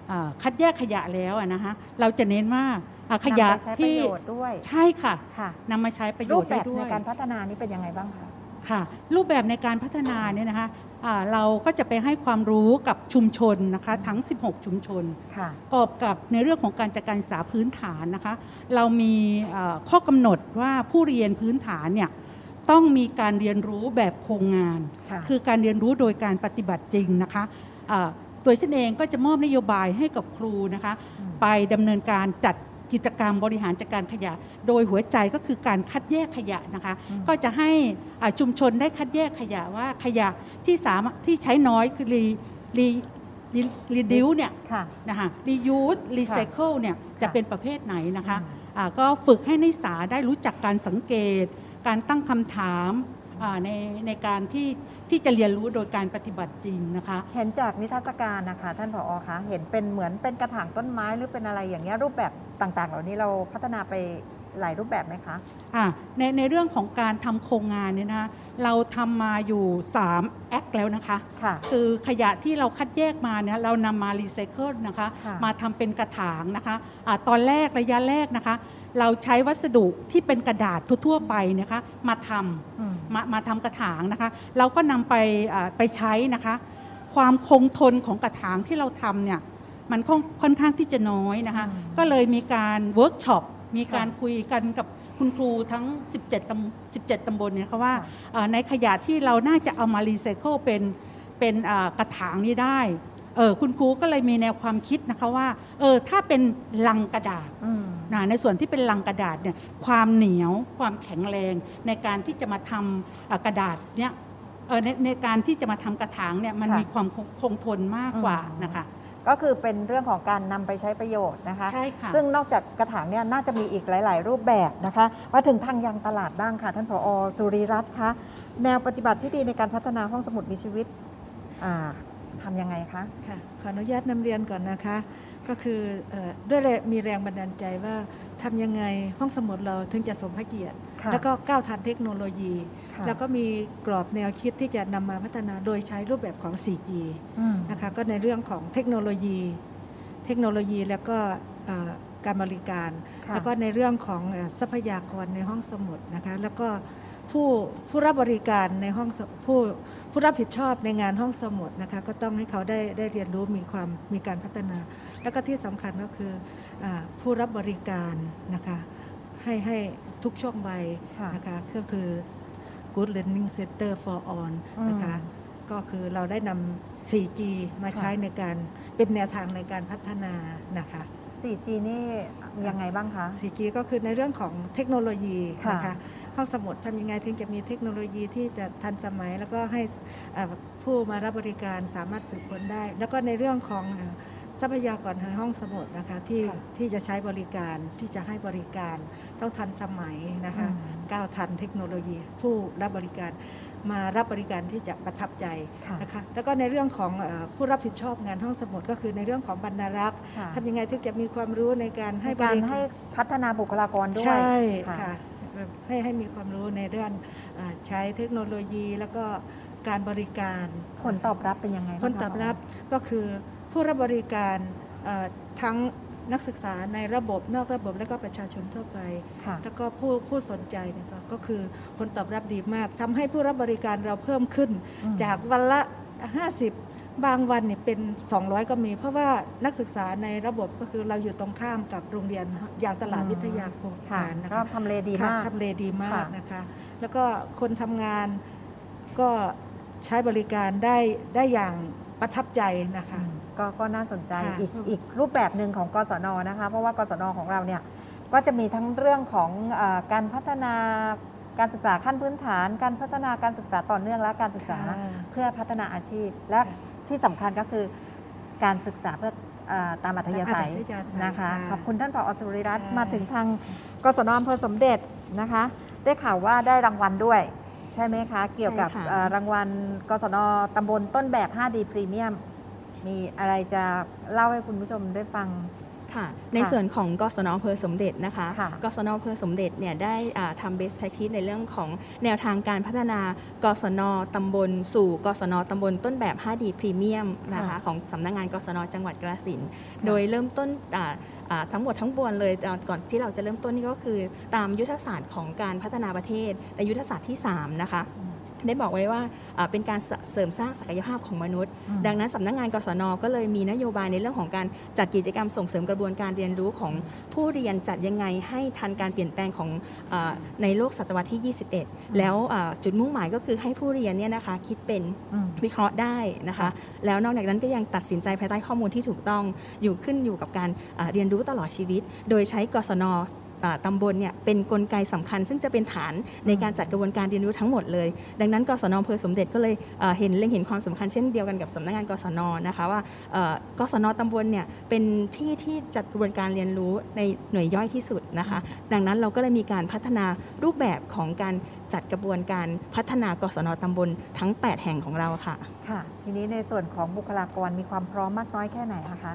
เอ่อคัดแยกขยะแล้วอะนะคะเราจะเน้นว่าอะขยะนำไปใช้ประที่โยชน์ด้วยใช่ค่ะค่ะนำมาใช้ประโยรูชปน์แบได้บด้ในวยการพัฒนานี่เป็นยังไงบ้างคะ ค่ะรูปแบบในการพัฒนาเนี่ยนะคะอ่าเราก็จะไปให้ความรู้กับชุมชนนะคะทั้ง 16 ชุมชนค่ะประกอบกับในเรื่องของการจัดการศึกษาพื้นฐานนะคะ เรามีเอ่อข้อกำหนดว่าผู้เรียนพื้นฐานเนี่ยต้องมีการเรียนรู้แบบโครงงานค่ะคือการเรียนรู้โดยการปฏิบัติจริงนะคะอ่าตัวฉันเองก็จะมอบนโยบายให้กับครูนะคะอืมไปดำเนินการจัด กิจกรรมบริหารจัดการขยะ โดยหัวใจก็คือการคัดแยกขยะนะคะอืมก็จะให้อ่าชุมชนได้คัดแยกขยะว่าขยะที่สามารถที่ใช้น้อยคือ re re re reduce เนี่ยค่ะนะคะ reuse รีไซเคิลเนี่ยจะค่ะเป็นประเภทไหนนะคะอืมอ่าก็ฝึกให้นักศึกษาได้รู้จักการสังเกต การตั้งคำถามอ่าในในการที่ ที่จะเรียนรู้โดยการปฏิบัติจริงนะคะ เห็นจากนิทรรศการนะคะ ท่านผอคะเห็นเป็นเหมือนเป็นกระถางต้นไม้หรือเป็นอะไรอย่างเงี้ยรูปแบบต่าง ๆ เหล่านี้เราพัฒนาไปหลายรูปแบบไหมคะอะในในเรื่องของการทำโครงงานเนี่ยนะคะเราทำมาอยู่3แอคแล้วนะคะค่ะคือขยะที่เราคัดแยกมาเนี่ยเรานำมารีไซเคิลนะคะค่ะมาทำเป็นกระถางนะคะอะตอนแรกระยะแรกนะคะ เราใช้วัสดุที่เป็นกระดาษทั่วๆไปนะคะมาทำอืมมามาทำกระถางนะคะ เราก็นำไปอ่าไปใช้นะคะ ความคงทนของกระถางที่เราทำเนี่ยมันค่อนค่อนข้างที่จะน้อยนะคะอืมก็เลยมีการเวิร์กช็อปมีการค่ะคุยกันกับคุณครูทั้ง 17ตำ17ตำบลเนี่ยค่ะว่าค่ะเอ่อในขยะที่เราน่าจะเอามารีไซเคิลเป็นเป็นอ่ากระถางนี้ได้ เออคุณครูก็เลยมีแนวความคิดนะคะว่าเออถ้าเป็นลังกระดาษอืมนะในส่วนที่เป็นลังกระดาษเนี่ยความเหนียวความแข็งแรงในการที่จะมาทำอ่ากระดาษเนี่ยเออในในการที่จะมาทำกระถางเนี่ยมันค่ะมีความคงคงทนมากกว่าอืมนะคะก็คือเป็นเรื่องของการนำไปใช้ประโยชน์นะคะใช่ค่ะซึ่งนอกจากกระถางเนี่ยน่าจะมีอีกหลาย ๆ รูปแบบนะคะ มาถึงทางยังตลาดบ้างค่ะ ท่านผอสุริรัตน์คะแนวปฏิบัติที่ดีในการพัฒนาห้องสมุดมีชีวิตอ่า ทำยังไงคะค่ะขออนุญาตนำเรียนก่อนนะคะ ก็คือเออด้วยแรงมีแรงบันดาลใจว่าทำยังไงห้องสมุดเราถึงจะสมพระเกียรติค่ะแล้วก็ก้าวทันเทคโนโลยีค่ะแล้วก็มีกรอบแนวคิดที่จะนำมาพัฒนาโดยใช้รูปแบบของ 4G อืมนะคะก็ในเรื่องของเทคโนโลยี เทคโนโลยีแล้วก็เอ่อการบริการค่ะแล้วก็ในเรื่องของเอ่อทรัพยากรในห้องสมุดนะคะแล้วก็ ผู้ผู้รับบริการในห้องสผู้ผู้รับผิดชอบในงานห้องสมุดนะคะก็ต้องให้เขาได้ได้เรียนรู้มีความมีการพัฒนา แล้วก็ที่สำคัญก็คืออาผู้รับบริการนะคะให้ให้ทุกช่วงวัยค่ะ นะคะก็คือ Good Learning Center for All นะคะอืมก็คือเราได้นำ 4G มาใช้ในการเป็นแนวทางในการพัฒนานะคะ 4G นี่ยังไงบ้างคะ 4G ก็คือในเรื่องของเทคโนโลยีค่ะนะคะ ห้องสมุดทำยังไงถึงจะมีเทคโนโลยีที่จะทันสมัย แล้วก็ให้เอ่อผู้มารับบริการสามารถสืบค้นได้ แล้วก็ในเรื่องของเอ่อทรัพยากรในห้องสมุดนะคะที่ที่จะใช้บริการที่จะให้บริการต้องทันสมัยนะคะอืมก้าวทันเทคโนโลยี ผู้รับบริการมารับบริการที่จะประทับใจค่ะนะคะแล้วก็ในเรื่องของเอ่อผู้รับผิดชอบงานห้องสมุดก็คือในเรื่องของบรรณารักษ์ค่ะทำยังไงถึงจะมีความรู้ในการให้ในบการริให้พัฒนาบุคลากรด้วยใช่ค่ะค่ะ ให้ให้มีความรู้ในเรื่องอ่าใช้เทคโนโลยีแล้วก็การบริการผลตอบรับเป็นยังไงผลตอบรับก็คือผู้รับบริการเอ่อทั้งนักศึกษาในระบบนอกระบบและก็ประชาชนทั่วไปค่ะแล้วก็ผู้ผู้สนใจเนี่ยก็ก็คือผลตอบรับดีมากทำให้ผู้รับบริการเราเพิ่มขึ้นอืมจากวันละ 50 บางวันเนี่ยเป็น 200 ก็มี เพราะว่านักศึกษาในระบบก็คือเราอยู่ตรงข้ามกับโรงเรียนอย่างตลาดวิทยาโครงค่ะการนะก็คะทำเลดีค่ะมากทำเลดีมากค่ะนะคะ แล้วก็คนทำงานก็ใช้บริการได้ได้อย่างประทับใจนะคะก็ก็น่าสนใจค่ะอีกอีกรูปแบบหนึ่งของกศนนะคะ เพราะว่ากศนของเราเนี่ยก็จะมีทั้งเรื่องของเออการพัฒนาการศึกษาขั้นพื้นฐาน การพัฒนาการศึกษาต่อเนื่องและการศึกษาค่ะเพื่อพัฒนาอาชีพและค่ะ ที่สำคัญก็คือการศึกษาเพื่อเออตามอัธยาศัยตามอัธยาศัยนะคะ ค่ะขอบคุณท่านผอสุริรัตน์ค่ะ มาถึงทางกศนอำเภอสมเด็จนะคะ ได้ข่าวว่าได้รางวัลด้วย ใช่ไหมคะ เกี่ยวกับใช่ค่ะ เอ่อรางวัลกศนตำบลต้นแบบ 5D พรีเมียมมีอะไรจะเล่าให้คุณผู้ชมได้ฟัง ค่ะ ในส่วนของกศนอำเภอสมเด็จนะคะค่ะกศนอำเภอสมเด็จเนี่ยได้อ่าทำ best practice ในเรื่องของแนวทางการพัฒนากศนตำบล สู่กศนตำบลต้นแบบ 5D พรีเมียมนะคะค่ะของสำนักงานกศนจังหวัดกราสินธุ์โดยเริ่มต้นอ่าอ่าทั้งหมดทั้งปวงเลยอ่าก่อนที่เราจะเริ่มต้นนี่ก็คือตามยุทธศาสตร์ของการพัฒนาประเทศในยุทธศาสตร์ที่ 3 นะคะ ได้บอกไว้ว่าอ่าเป็นการเสริมสร้างศักยภาพของมนุษย์อืมดังนั้นสำนักงานกศนก็เลยมีนโยบายในเรื่องของการจัดกิจกรรมส่งเสริมกระบวนการเรียนรู้ของผู้เรียนจัดยังไงให้ทันการเปลี่ยนแปลงของอาในโลกศตวรรษที่ 21 แล้วอ่าจุดมุ่งหมายก็คือให้ผู้เรียนเนี่ยนะคะคิดเป็นอืมวิเคราะห์ได้นะคะ แล้วนอกจากนั้นก็ยังตัดสินใจภายใต้ข้อมูลที่ถูกต้องอยู่ขึ้นอยู่กับการอ่าเรียนรู้ตลอดชีวิต โดยใช้กศนอ่าตำบลเนี่ยเป็นกลไกสำคัญ ซึ่งจะเป็นฐานในการจัดกระบวนการเรียนรู้ทั้งหมดเลยดังนั้นกศนอำเภอสมเด็จก็เลยเห็นเล็งเห็นความสำคัญเช่นเดียวกันกับสำนักงานกศนนะคะว่ากศนตำบลเนี่ยเป็นที่ที่จัดกระบวนการเรียนรู้ในหน่วยย่อยที่สุดนะคะ ดังนั้นเราก็เลยมีการพัฒนารูปแบบของการจัดกระบวนการพัฒนากศนตำบลทั้ง 8 แห่งของเราค่ะค่ะ ทีนี้ในส่วนของบุคลากรมีความพร้อมมากน้อยแค่ไหนนะคะ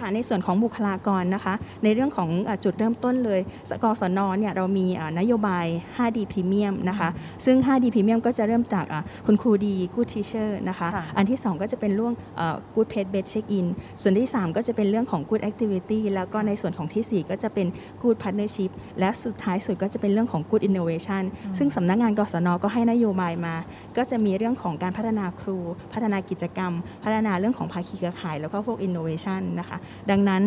ค่ะในส่วนของบุคลากรนะคะ ในเรื่องของอะจุดเริ่มต้นเลยสกศนเนี่ยเรามีอะนโยบาย 5D Premium นะคะซึ่ง 5D Premium ก็จะเริ่มจากอะคุณครูดี Good Teacher นะคะค่ะอันที่ 2 ก็จะเป็นเรื่องเอ่อ Good Page Best Check In ส่วนที่ 3 ก็จะเป็นเรื่องของ Good Activity แล้วก็ในส่วนของทีสี่4 ก็จะเป็น Good Partnership และสุดท้ายสุดก็จะเป็นเรื่องของ Good Innovation ซึ่งสำนักงานกศนก็ให้นโยบายมา ก็จะมีเรื่องของการพัฒนาครู พัฒนากิจกรรม พัฒนาเรื่องของภาคีเครือข่าย แล้วก็พวก innovation นะคะดังนั้น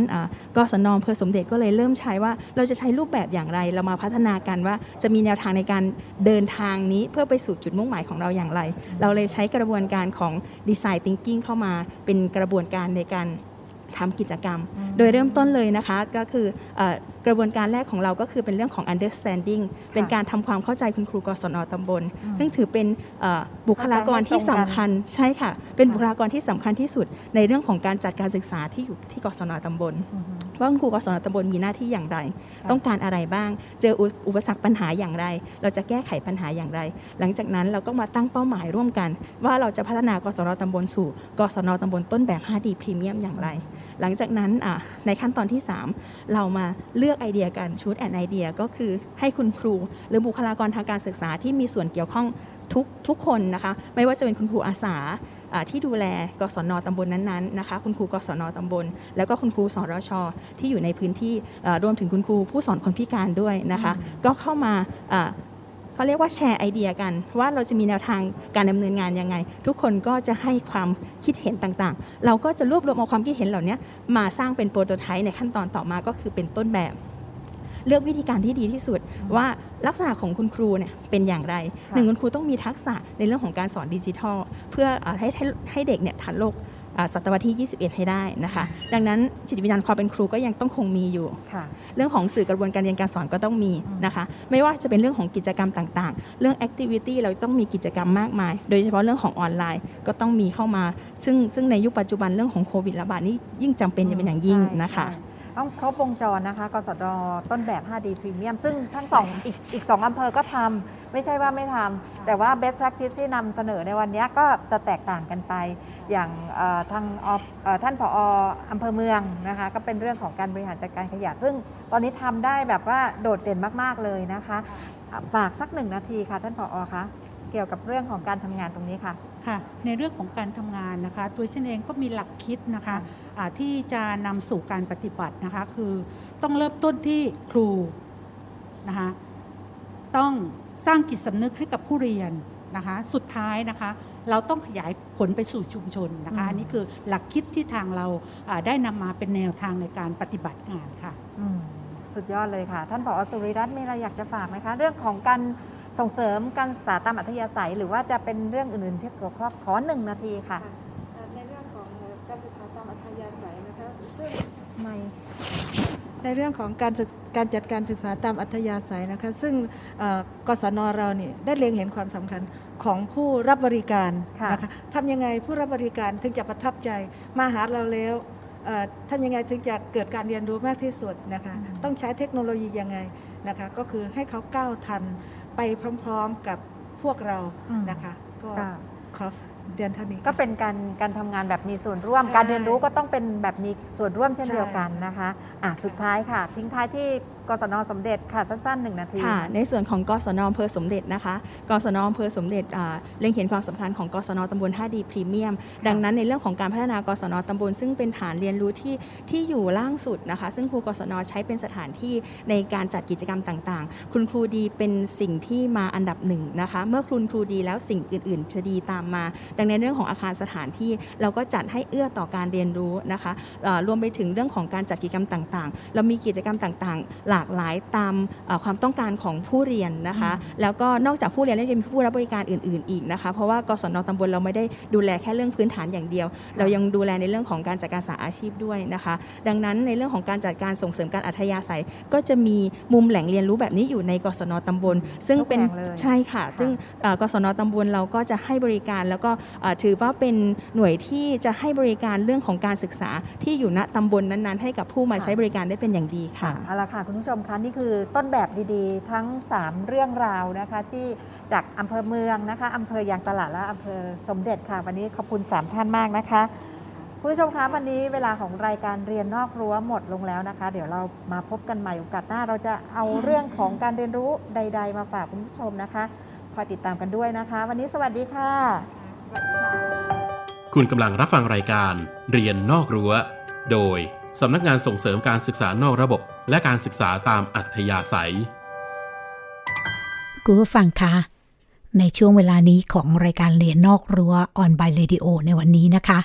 กศนอำเภอสมเด็จก็เลยเริ่มใช้ว่าเราจะใช้รูปแบบอย่างไร เรามาพัฒนากันว่าจะมีแนวทางในการเดินทางนี้เพื่อไปสู่จุดมุ่งหมายของเราอย่างไร เราเลยใช้กระบวนการของดีไซน์ทิงกิ้งเข้ามาเป็นกระบวนการในการ ทำกิจกรรม โดยเริ่มต้นเลยนะคะก็คือเออกระบวนการแรกของเราก็คือเป็นเรื่องของ understanding เป็นการทำความเข้าใจคุณครูกศนตำบล ซึ่งถือเป็นเอ่อบุคลากรที่สำคัญใช่ค่ะ เป็นบุคลากรที่สำคัญที่สุดในเรื่องของการจัดการศึกษาที่อยู่ที่กศนตำบลอือฮึวว่าคุณครูกศนตำบลมีหน้าที่อย่างไร ต้องการอะไรบ้าง เจออุอุปสรรคปัญหาอย่างไร เราจะแก้ไขปัญหาอย่างไร หลังจากนั้นเราก็มาตั้งเป้าหมายร่วมกัน ว่าเราจะพัฒนากศนตำบลสู่กศนตำบลต้นแบบ 5D พรีเมียมอย่างไรหลังจากนั้นในขั้นตอนที่ 3 เรามาเลือกไอเดียกันชุดแอนไอเดียก็คือให้คุณครู หรือบุคลากรทางการศึกษาที่มีส่วนเกี่ยวข้องทุกทุกคนนะคะไม่ว่าจะเป็นคุณครูอาสาที่ดูแลกศนตำบลนั้นๆนะคะคุณครูกศนตำบล แล้วก็คุณครูสรชที่อยู่ในพื้นที่รวมถึงคุณครูผู้สอนคนพิการด้วยนะคะ ก็เข้ามา เขาเรียกว่าแชร์ไอเดียกัน ว่าเราจะมีแนวทางการดำเนินงานยังไง ทุกคนก็จะให้ความคิดเห็นต่างๆ เราก็จะรวบรวมเอาความคิดเห็นเหล่านี้มาสร้างเป็นโปรโตไทป์ในขั้นตอนต่อมาก็คือเป็นต้นแบบเลือกวิธีการที่ดีที่สุดว่าลักษณะของคุณครูเนี่ยเป็นอย่างไรหนึ่งคุณครูต้องมีทักษะในเรื่องของการสอนดิจิทัล เพื่ออาให้ให้ให้เด็กเนี่ยทันโลกอ่า ศตวรรษที่ 21 ให้ได้นะคะ ดังนั้นจิตวิญญาณความเป็นครูก็ยังต้องคงมีอยู่ค่ะเรื่องของสื่อกระบวนการเรียนการสอนก็ต้องมีนะคะ ไม่ว่าจะเป็นเรื่องของกิจกรรมต่างๆ เรื่องแอคทิวิตี้เราต้องมีกิจกรรมมากมาย โดยเฉพาะเรื่องของออนไลน์ก็ต้องมีเข้ามา ซึ่งซึ่งในยุคปัจจุบันเรื่องของโควิดระบาดนี่ยิ่งจำเป็นเป็นอย่างยิ่งนะคะใช่ ต้องครบวงจรนะคะกสดต้นแบบ 5D พรีเมียมซึ่งทั้งสองอีกอีกสองอำเภอก็ทำไม่ใช่ว่าไม่ทำแต่ว่า best practice ที่นำเสนอในวันนี้ก็จะแตกต่างกันไป อย่างเอ่อทางอเอ่อท่านผออำเภอเมืองนะคะก็เป็นเรื่องของการบริหารจัดการขยะ ซึ่งตอนนี้ทำได้แบบว่าโดดเด่นมาก ๆ เลยนะคะอะฝากสักหนึ่งนาทีค่ะท่านผอคะเกี่ยวกับเรื่องของการทำงานตรงนี้ค่ะ ค่ะในเรื่องของการทำงานนะคะ ตัวฉันเองก็มีหลักคิดนะคะะที่จะนำสู่การปฏิบัตินะคะ คือต้องเริ่มต้นที่ครูนะคะต้องสร้างจิตสำนึกให้กับผู้เรียนนะคะ สุดท้ายนะคะ เราต้องขยายผลไปสู่ชุมชนนะคะอืมอันนี้คือหลักคิดที่ทางเราอ่าได้นำมาเป็นแนวทางในการปฏิบัติงานค่ะอืมสุดยอดเลยค่ะ ท่านผอสุริรัตน์มีอะไรอยากจะฝากไหมคะ เรื่องของการ ส่งเสริมการศึกษาตามอัธยาศัย หรือว่าจะเป็นเรื่องอื่นๆที่เกี่ยวข้องขอหนึ่งนาทีค่ะในเรื่องของการศึกษาตามอัธยาศัยนะคะซึ่ง ไม่ในเรื่องของการศึกการจัดการศึกษาตามอัธยาศัยนะคะ ซึ่งเอ่อกศนเราเนี่ยได้เล็งเห็นความสำคัญของผู้รับบริการค่ะนะคะทำยังไงผู้รับบริการถึงจะประทับใจมาหาเราแล้วเอ่อทำยังไงถึงจะเกิดการเรียนรู้มากที่สุดนะคะ ต้องใช้เทคโนโลยียังไงนะคะ ก็คือให้เขาก้าวทัน ไปพร้อมๆกับพวกเราอืมนะคะ ก็ค่ะ ขอเรียนเท่านี้ก็เป็นการการทำงานแบบมีส่วนร่วมใช่การเรียนรู้ก็ต้องเป็นแบบมีส่วนร่วมเช่นใช่เดียวกันนะคะอะสุดท้ายค่ะ ทิ้งท้ายที่ กศนสมเด็จค่ะสั้นๆหนึ่งนาทีค่ะในส่วนของกศนอำเภอสมเด็จนะคะกศนอำเภอสมเด็จอ่าเล็งเห็นความสำคัญของกศนตำบล 5D พรีเมียม ดังนั้นในเรื่องของการพัฒนากศนตำบลซึ่งเป็นฐานเรียนรู้ที่ที่อยู่ล่างสุดนะคะ ซึ่งครูกศนใช้เป็นสถานที่ในการจัดกิจกรรมต่างๆ คุณครูดีเป็นสิ่งที่มาอันดับหนึ่งนะคะ เมื่อคุณครูดีแล้วสิ่งอื่น ๆ จะดีตามมา ดังนั้นเรื่องของอาคารสถานที่เราก็จัดให้เอื้อต่อการเรียนรู้นะคะเอ่อรวมไปถึงเรื่องของการจัดกิจกรรมต่างๆ เรามีกิจกรรมต่างๆหลากหลายตามเอ่อความต้องการของผู้เรียนนะคะ แล้วก็นอกจากผู้เรียนแล้วยังมีผู้รับบริการอื่น ๆ อีกนะคะ เพราะว่ากศนตำบลเราไม่ได้ดูแลแค่เรื่องพื้นฐานอย่างเดียว เรายังดูแลในเรื่องของการจัดการสาอาชีพด้วยนะคะ ดังนั้นในเรื่องของการจัดการส่งเสริมการอัธยาศัย ก็จะมีมุมแหล่งเรียนรู้แบบนี้อยู่ในกศนตำบล ซึ่งเป็นทุกแห่งเลยใช่ค่ะ ซึ่งเอ่อกศนตำบลเราก็จะให้บริการแล้วก็เอ่อถือว่าเป็นหน่วยที่จะให้บริการเรื่องของการศึกษาที่อยู่ณตำบลนั้นๆ ให้กับผู้มาใช้บริการได้เป็นอย่างดีค่ะเอาละค่ะคุณผู้ชมคะนี่คือต้นแบบดีๆ ทั้ง 3 เรื่องราวนะคะ ที่จากอำเภอเมืองนะคะอำเภอยางตลาดและอำเภอสมเด็จค่ะ วันนี้ขอบคุณ 3 ท่านมากนะคะคุณผู้ชมคะวันนี้เวลาของรายการเรียนนอกรั้วหมดลงแล้วนะคะ เดี๋ยวเรามาพบกันใหม่โอกาสหน้า เราจะเอาเรื่องของการเรียนรู้ใด ๆ มาฝากคุณผู้ชมนะคะคอยติดตามกันด้วยนะคะ วันนี้สวัสดีค่ะคุณกำลังรับฟังรายการ เรียนนอกรั้ว โดยสำนักงานส่งเสริมการศึกษานอกระบบ และการศึกษาตามอัธยาศัยคุณผู้ฟังคะในช่วงเวลานี้ของรายการเรียนนอกรั้วออนไบเรดิโอในวันนี้นะคะ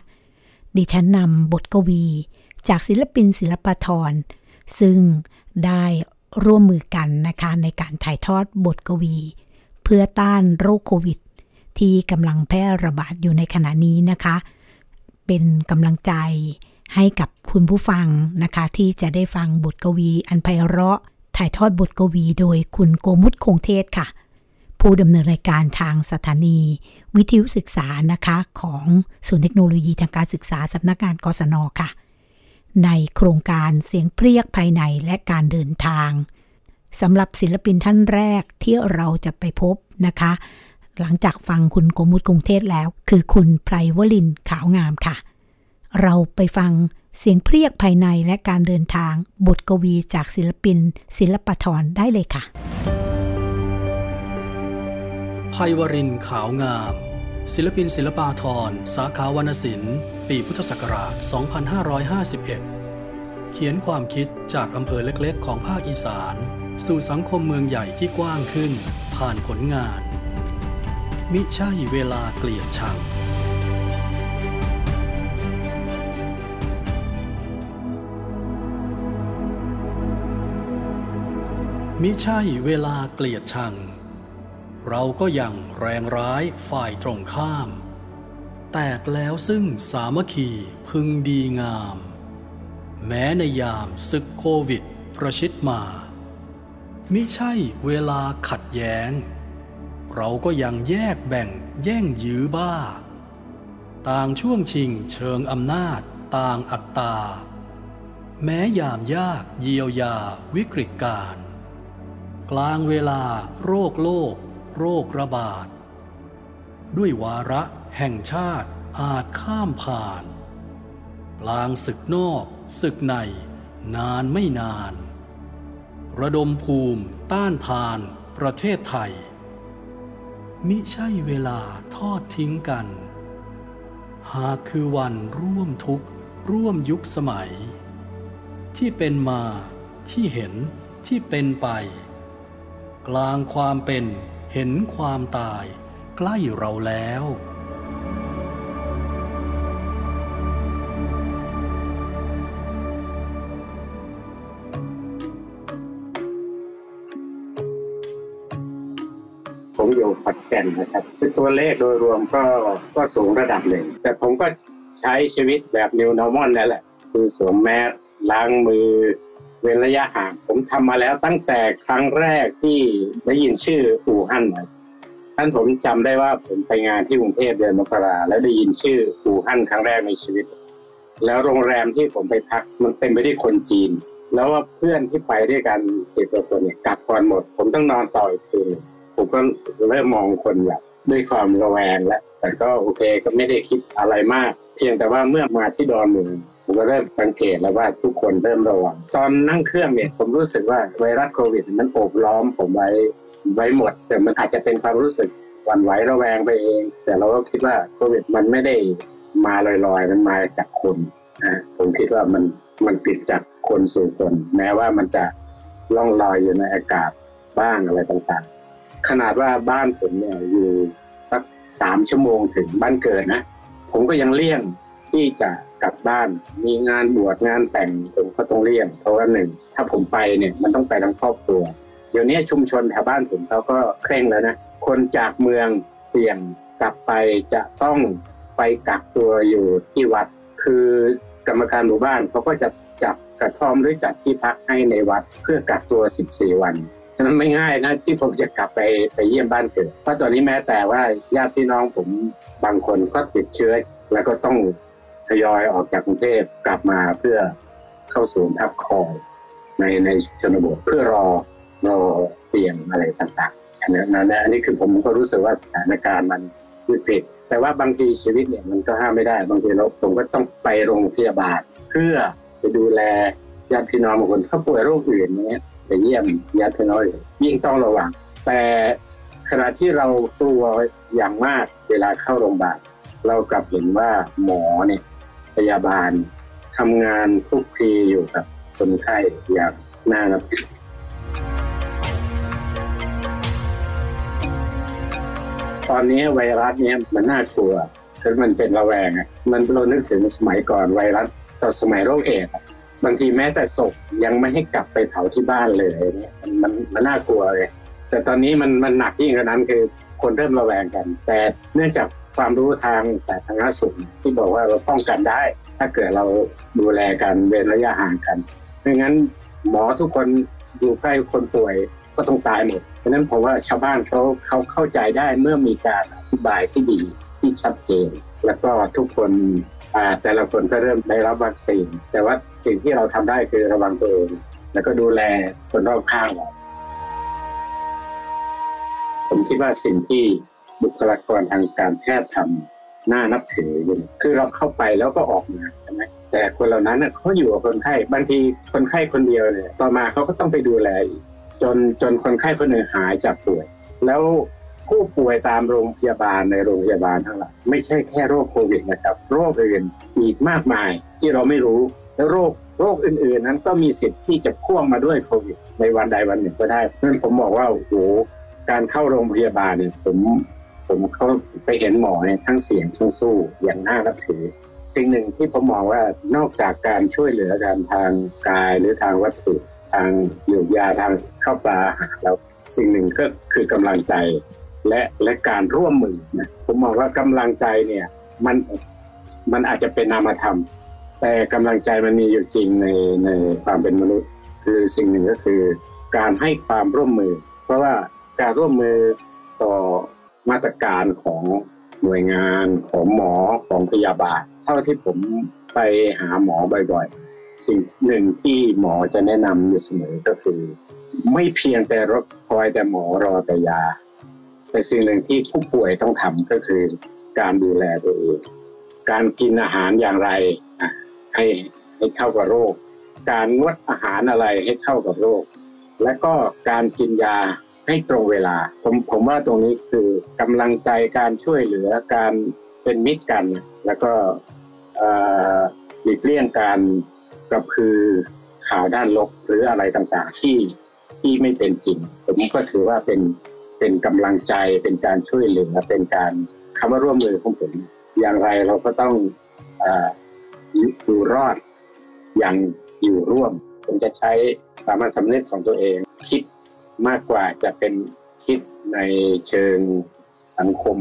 ดิฉันนำบทกวี จากศิลปินศิลปทรซึ่งได้ร่วมมือกันนะคะในการถ่ายทอดบทกวี เพื่อต้านโรคโควิด ที่กำลังแพร่ระบาดอยู่ในขณะนี้นะคะ เป็นกำลังใจ ให้กับคุณผู้ฟังนะคะ ที่จะได้ฟังบทกวี อันไพเราะ ถ่ายทอดบทกวีโดยคุณโกมุตคงเทศค่ะ ผู้ดำเนินรายการทางสถานี วิทยุศึกษานะคะ ของศูนย์เทคโนโลยีทางการศึกษาสำนักงานกศนค่ะ ในโครงการเสียงเพรียกภายในและการเดินทางสำหรับศิลปินท่านแรกที่เราจะไปพบนะคะ หลังจากฟังคุณโกมุตกรุงเทศแล้ว คือคุณไพรวลินขาวงามค่ะ เราไปฟังเสียงเพรียกภายในและการเดินทางบทกวีจากศิลปิน ศิลปทรได้เลยค่ะไพวรินขาวงาม ศิลปินศิลปาธร สาขาวรรณศิลป์ ปีพุทธศักราช 2551 เขียนความคิดจากอำเภอเล็กๆ ของภาคอีสาน สู่สังคมเมืองใหญ่ที่กว้างขึ้น ผ่านผลงาน มิใช่เวลาเกลียดชัง มิใช่เวลาเกลียดชัง เราก็ยังแรงร้ายฝ่ายตรงข้าม แตกแล้วซึ่งสามัคคีพึงดีงาม แม้ในยามศึกโควิดประชิดมามิใช่เวลาขัดแย้ง เราก็ยังแยกแบ่งแย่งยื้อบ้า ต่างช่วงชิงเชิงอำนาจต่างอัตตา แม้ยามยากเยียวยาวิกฤตการ กลางเวลาโรคโลก โรคระบาด ด้วยวาระแห่งชาติอาจข้ามผ่าน กลางศึกนอกศึกใน นานไม่นาน ระดมภูมิต้านทานประเทศไทย มิใช่เวลาทอดทิ้งกัน หากคือวันร่วมทุกข์ร่วมยุคสมัย ที่เป็นมาที่เห็นที่เป็นไป กลางความเป็นเห็นความตาย ใกล้เราแล้ว ผมอยู่ฝัดแก่นนะครับคือตัวเลขโดยรวมก็ก็สูงระดับหนึ่ง แต่ผมก็ใช้ชีวิตแบบ New Normal นั่นแหละ คือสวมแมสล้างมือ เว้นระยะห่างผมทำมาแล้วตั้งแต่ครั้งแรกที่ได้ยินชื่ออู่ฮั่นท่านผมจำได้ว่าผมไปงานที่กรุงเทพเดือนมกราแล้วได้ยินชื่ออู่ฮั่นครั้งแรกในชีวิต แล้วโรงแรมที่ผมไปพักมันเต็มไปด้วยคนจีน แล้วว่าเพื่อนที่ไปด้วยกันสิบกว่าคนเนี่ยกลับก่อนหมด ผมต้องนอนต่ออีกคืนผมก็เริ่มมองคนแบบด้วยความระแวงแล้วแต่ก็โอเคก็ไม่ได้คิดอะไรมาก เพียงแต่ว่าเมื่อมาที่ดอนเมือง ผมก็เริ่มสังเกตแล้วว่าทุกคนเริ่มระวัง ตอนนั่งเครื่องเนี่ยผมรู้สึกว่าไวรัสโควิด มันโอบล้อมผมไว้ไว้หมด แต่มันอาจจะเป็นความรู้สึกหวั่นไหวระแวงไปเอง แต่เราก็คิดว่าโควิด มันไม่ได้มาลอยๆ มันมาจากคนนะผมคิดว่ามันมันติดจากคนสู่คน แม้ว่ามันจะล่องลอยอยู่ในอากาศบ้างอะไรต่างๆ ขนาดว่าบ้านผมเนี่ยอยู่สักสามชั่วโมงถึงบ้านเกิดนะ ผมก็ยังเลี่ยงที่จะ กลับบ้าน มีงานบวชงานแต่งผมก็ต้องเลี่ยงเพราะว่าหนึ่งถ้าผมไปเนี่ยมันต้องไปทั้งครอบครัว เดี๋ยวนี้ชุมชนแถวบ้านผมเขาก็เคร่งแล้วนะคนจากเมืองเสี่ยงกลับไปจะต้องไปกักตัวอยู่ที่วัด คือกรรมการหมู่บ้านเขาก็จะจับกระท่อมหรือจัดที่พักให้ในวัดเพื่อกักตัว 14 วันฉะนั้นไม่ง่ายนะที่ผมจะกลับไปไปเยี่ยมบ้านเกิดเพราะตอนนี้แม้แต่ว่าญาติพี่น้องผมบางคนก็ติดเชื้อแล้วก็ต้อง ทยอยออกจากกรุงเทพกลับมาเพื่อเข้าสู่พักคอยในในชนบทเพื่อรอรอเตียงอะไรต่างๆอันนี้นอันนี้คือผมก็รู้สึกว่าสถานการณ์มันวิกฤตแต่ว่าบางทีชีวิตเนี่ยมันก็ห้ามไม่ได้ บางทีเราผมก็ต้องไปโรงพยาบาล เพื่อไปดูแลญาติพี่น้องบางคนเขาป่วยโรคอื่นเนี้ยไปเยี่ยมญาติพี่น้องยิ่งต้องระวัง แต่ขณะที่เรากลัวอย่างมากเวลาเข้าโรงพยาบาลเรากลับเห็นว่าหมอเนี่ย พยาบาลทำงานทุกทีอยู่กับคนไข้อย่างน่านับถือตอนนี้ไวรัสเนี้ยมันน่ากลัวคือมันเป็นระแวงอะมันเรานึกถึงสมัยก่อนไวรัสต่อสมัยโรคเอดส์บางทีแม้แต่ศพยังไม่ให้กลับไปเผาที่บ้านเลยเนี่ยมันมันมันน่ากลัวเลย แต่ตอนนี้มันมันหนักยิ่งกว่านั้นคือคนเริ่มระแวงกัน แต่เนื่องจาก ความรู้ทางสาธารณสุขที่บอกว่าเราป้องกันได้ ถ้าเกิดเราดูแลกันเว้นระยะห่างกันไม่งั้นหมอทุกคนอยู่ใกล้คนป่วยก็ต้องตายหมดเพราะฉะนั้นผมว่าชาวบ้านเขาเขาเข้าใจได้เมื่อมีการอธิบายที่ดีที่ชัดเจน แล้วก็ทุกคนแต่ละคนก็เริ่มได้รับวัคซีนแต่ว่าสิ่งที่เราทำได้คือระวังตัวเองแล้วก็ดูแลคนรอบข้างเราผมคิดว่าสิ่งที่ บุคลากรทางการแพทย์ทำน่านับถืออยู่คือเราเข้าไปแล้วก็ออกมาใช่ไหมแต่คนเหล่านั้นน่ะเขาอยู่กับคนไข้บางทีคนไข้คนเดียวเนี่ยต่อมาเขาก็ต้องไปดูแลจนจนคนไข้คนหนึ่งหายจากป่วย แล้วผู้ป่วยตามโรงพยาบาลในโรงพยาบาลทั้งหลายไม่ใช่แค่โรคโควิดนะครับ โรคอื่นอีกมากมายที่เราไม่รู้แล้วโรคโรคอื่นๆ นั้นก็มีสิทธิ์ที่จะพ่วงมาด้วยโควิดในวันใดวันหนึ่งก็ได้เพราะฉะนั้นผมบอกว่าโอ้โหการเข้าโรงพยาบาลเนี่ยผม ผมเขาไปเห็นหมอเนี่ยทั้งเสียงทั้งสู้อย่างน่านับถือ สิ่งหนึ่งที่ผมมองว่านอกจากการช่วยเหลือการทางกายหรือทางวัตถุทางเยียวยาทางเข้าปลาอาหารแล้วสิ่งหนึ่งก็คือกำลังใจและและการร่วมมือนะผมมองว่ากำลังใจเนี่ยมันมันอาจจะเป็นนามธรรม แต่กำลังใจมันมีอยู่จริงในในความเป็นมนุษย์ คือสิ่งหนึ่งก็คือ การให้ความร่วมมือ เพราะว่าการร่วมมือต่อ มาตรการของหน่วยงานของหมอของพยาบาล เท่าที่ผมไปหาหมอบ่อยๆ สิ่งหนึ่งที่หมอจะแนะนำอยู่เสมอก็คือ ไม่เพียงแต่รคอยแต่หมอรอแต่ยา แต่สิ่งหนึ่งที่ผู้ป่วยต้องทำก็คือการดูแลตัวเอง การกินอาหารอย่างไรให้ให้เข้ากับโรค การงดอาหารอะไรให้เข้ากับโรค และก็การกินยา ให้ตรงเวลา ผมผมว่าตรงนี้คือกำลังใจการช่วยเหลือการเป็นมิตรกัน แล้วก็หลีกเลี่ยงการกระพือข่าวด้านลบหรืออะไรต่างๆ ที่ที่ไม่เป็นจริง ผมก็ถือว่าเป็นเป็นกำลังใจเป็นการช่วยเหลือเป็นการคำว่าร่วมมือของผมอย่างไรเราก็ต้องอออยู่รอดอย่างอยู่ร่วมผมจะใช้สามัญสำนึกของตัวเอง คิด มากกว่าจะเป็นคิดในเชิงสังคม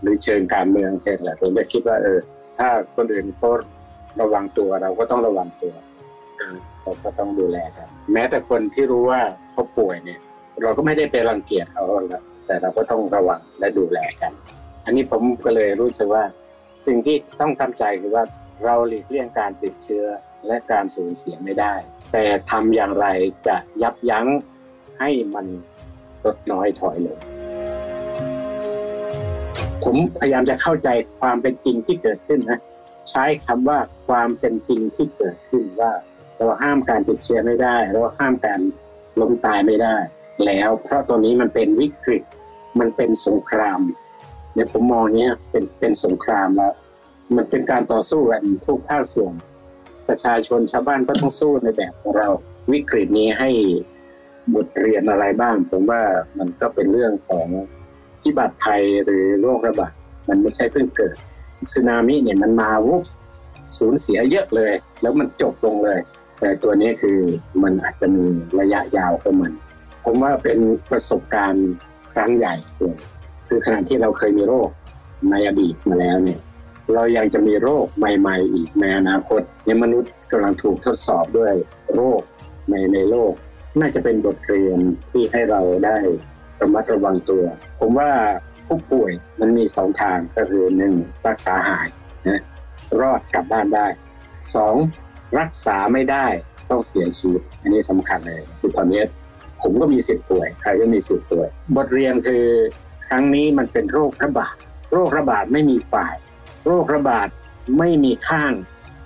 หรือเชิงการเมืองเช่นแหละผมจะคิดว่าเออ ถ้าคนอื่นเขาระวังตัวเราก็ต้องระวังตัวเออเราก็ต้องดูแลกันแม้แต่คนที่รู้ว่าเขาป่วยเนี่ย เราก็ไม่ได้ไปรังเกียจเขาหรอกแต่เราก็ต้องระวังและดูแลกัน อันนี้ผมก็เลยรู้สึกว่า สิ่งที่ต้องทำใจคือว่าเราหลีกเลี่ยงการติดเชื้อและการสูญเสียไม่ได้ แต่ทำอย่างไรจะยับยั้ง ให้มันลดน้อยถอยลงผมพยายามจะเข้าใจความเป็นจริงที่เกิดขึ้นนะใช้คำว่าความเป็นจริงที่เกิดขึ้นว่าเราห้ามการติดเชื้อไม่ได้เราห้ามการล้มตายไม่ได้ แล้วเพราะตัวนี้มันเป็นวิกฤต มันเป็นสงครามเนี่ยผมมองเนี้ยเป็นเป็นสงครามแล้ว มันเป็นการต่อสู้กันทุกภาคส่วน ประชาชนชาวบ้านก็ต้องสู้ในแบบของเรา วิกฤตนี้ให้ บทเรียนอะไรบ้าง ผมว่ามันก็เป็นเรื่องของพิบัติภัยหรือโรคระบาดมันไม่ใช่เพิ่งเกิดสึนามิเนี่ยมันมาวุบสูญเสียเยอะเลย แล้วมันจบลงเลย แต่ตัวนี้คือมันอาจจะมีระยะยาวของมัน ผมว่าเป็นประสบการณ์ครั้งใหญ่เลยคือขณะที่เราเคยมีโรคในอดีตมาแล้วเนี่ย เรายังจะมีโรคใหม่ ๆ อีกในอนาคตเนี่ยมนุษย์กำลังถูกทดสอบด้วยโรคในในโลก น่าจะเป็นบทเรียนที่ให้เราได้ระมัดระวังตัว ผมว่าผู้ป่วยมันมีสองทางก็คือหนึ่งรักษาหายนะรอดกลับบ้านได้สองรักษาไม่ได้ต้องเสียชีวิตอันนี้สำคัญเลยคือตอนนี้ผมก็มีสิทธิ์ป่วยใครก็มีสิทธิ์ป่วย บทเรียนคือครั้งนี้มันเป็นโรคระบาดโรคระบาดไม่มีฝ่าย โรคระบาดไม่มีข้าง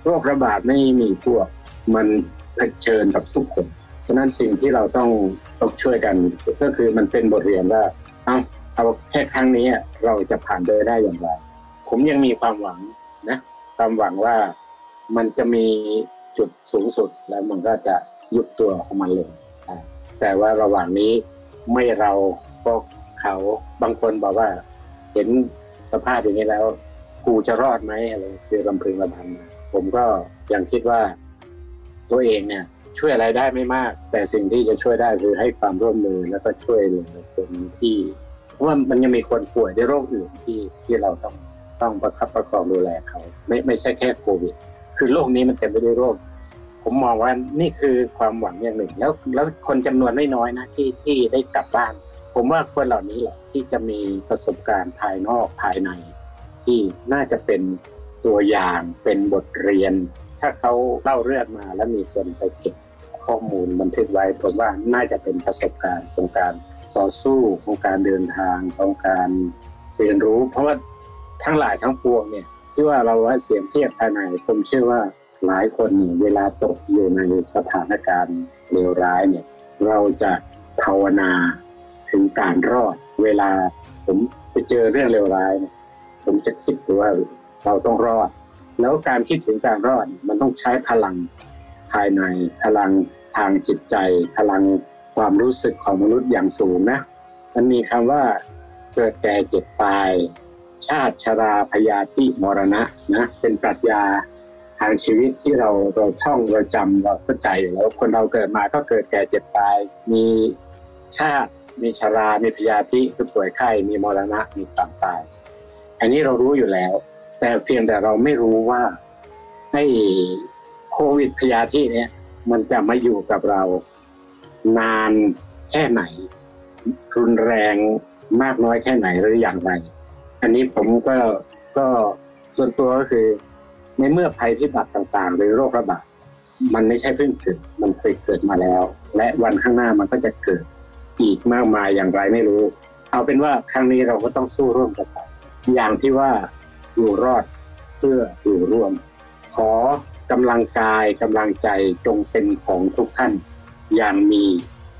โรคระบาดไม่มีพวก มันเผชิญกับทุกคน ฉะนั้นสิ่งที่เราต้องต้องช่วยกันก็คือมันเป็นบทเรียนว่า เอาเอาแค่ครั้งนี้เราจะผ่านไปได้อย่างไร ผมยังมีความหวังนะความหวังว่ามันจะมีจุดสูงสุดแล้วมันก็จะยุบตัวของมันลงแต่ว่าระหว่างนี้ไม่เราก็เขาบางคนบอกว่า เห็นสภาพอย่างนี้แล้ว กูจะรอดไหมอะไรคือลำพึงลำพันผมก็ยังคิดว่าตัวเองเนี่ย ช่วยอะไรได้ไม่มาก แต่สิ่งที่จะช่วยได้คือให้ความร่วมมือแล้วก็ช่วยเหลือคนที่เพราะว่ามันยังมีคนป่วยด้วยโรคอื่นที่ที่เราต้องต้องประคับประคองดูแลเขาไม่ไม่ใช่แค่โควิด คือโรคนี้มันเต็มไปด้วยโรคผมมองว่านี่คือความหวังอย่างหนึ่ง แล้วแล้วคนจำนวนไม่น้อยนะที่ที่ได้กลับบ้าน ผมว่าคนเหล่านี้แหละที่จะมีประสบการณ์ภายนอกภายใน ที่น่าจะเป็นตัวอย่างเป็นบทเรียน ถ้าเขาเล่าเรื่องมาแล้วมีคนไปเก็บ ข้อมูลบันทึกไว้ผมว่าน่าจะเป็นประสบการณ์ของการต่อสู้ของการเดินทางของการเรียนรู้ เพราะว่าทั้งหลายทั้งปวงเนี่ยที่ว่าเราว่าเสียงเทียบภายในผมเชื่อว่าหลายคนเวลาตกอยู่ในสถานการณ์เลวร้ายเนี่ยเราจะภาวนาถึงการรอด เวลาผมไปเจอเรื่องเลวร้ายเนี่ยผมจะคิดว่าเราต้องรอด แล้วการคิดถึงการรอดมันต้องใช้พลังภายในพลัง ทางจิตใจพลังความรู้สึกของมนุษย์อย่างสูงนะมันมีคำว่าเกิดแก่เจ็บตาย ชาติชราพยาธิมรณะนะเป็นปรัชญาทางชีวิตที่เราเราท่องเราจำเราเข้าใจแล้วคนเราเกิดมาก็เกิดแก่เจ็บตาย มีชาติมีชรา มีพยาธิคือป่วยไข้มีมรณะมีความตาย อันนี้เรารู้อยู่แล้ว แต่เพียงแต่เราไม่รู้ว่าให้โควิดพยาธิเนี่ย มันจะมาอยู่กับเรา นานแค่ไหน รุนแรงมากน้อยแค่ไหนหรืออย่างไร อันนี้ผมก็ก็ส่วนตัวก็คือ ในเมื่อภัยพิบัติต่างๆ หรือโรคระบาดมันไม่ใช่เพิ่งเกิด มันเคยเกิดมาแล้ว และวันข้างหน้ามันก็จะเกิดอีกมากมายอย่างไรไม่รู้ เอาเป็นว่าครั้งนี้เราก็ต้องสู้ร่วมกันไปอย่างที่ว่าอยู่รอดเพื่ออยู่ร่วม ขอ กำลังกายกำลังใจจงเป็นของทุกท่าน อย่างมี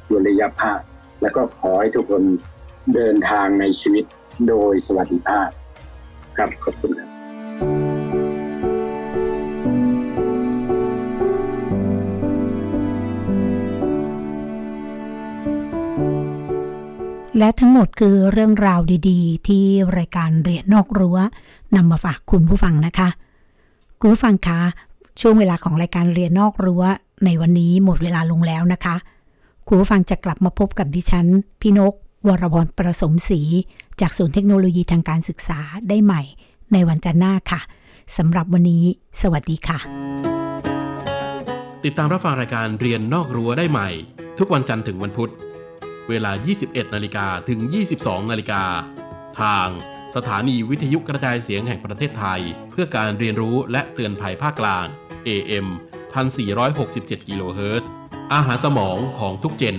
ดุลยภาพ และก็ขอให้ทุกคนเดินทางในชีวิตโดยสวัสดิภาพ ครับขอบคุณครับและทั้งหมดคือเรื่องราวดีๆ ที่รายการเรียนนอกรั้วนำมาฝากคุณผู้ฟังนะคะ คุณผู้ฟังคะ ช่วงเวลาของรายการเรียนนอกรั้ว ในวันนี้หมดเวลาลงแล้วนะคะ คุณผู้ฟังจะกลับมาพบกับดิฉัน พี่นก วรพรประสมศรีจากศูนย์เทคโนโลยีทางการศึกษาได้ใหม่ ในวันจันทร์หน้าค่ะสำหรับวันนี้ สวัสดีค่ะ ติดตามรับฟังรายการเรียนนอกรั้วได้ใหม่ ทุกวันจันทร์ถึงวันพุธ เวลา 21 นาฬิกาถึง 22 นาฬิกา ทางสถานีวิทยุกระจายเสียงแห่งประเทศไทย เพื่อการเรียนรู้และเตือนภัยภาคกลาง AM 1467กิโลเฮิรตซ์อาหารสมองของทุกเจน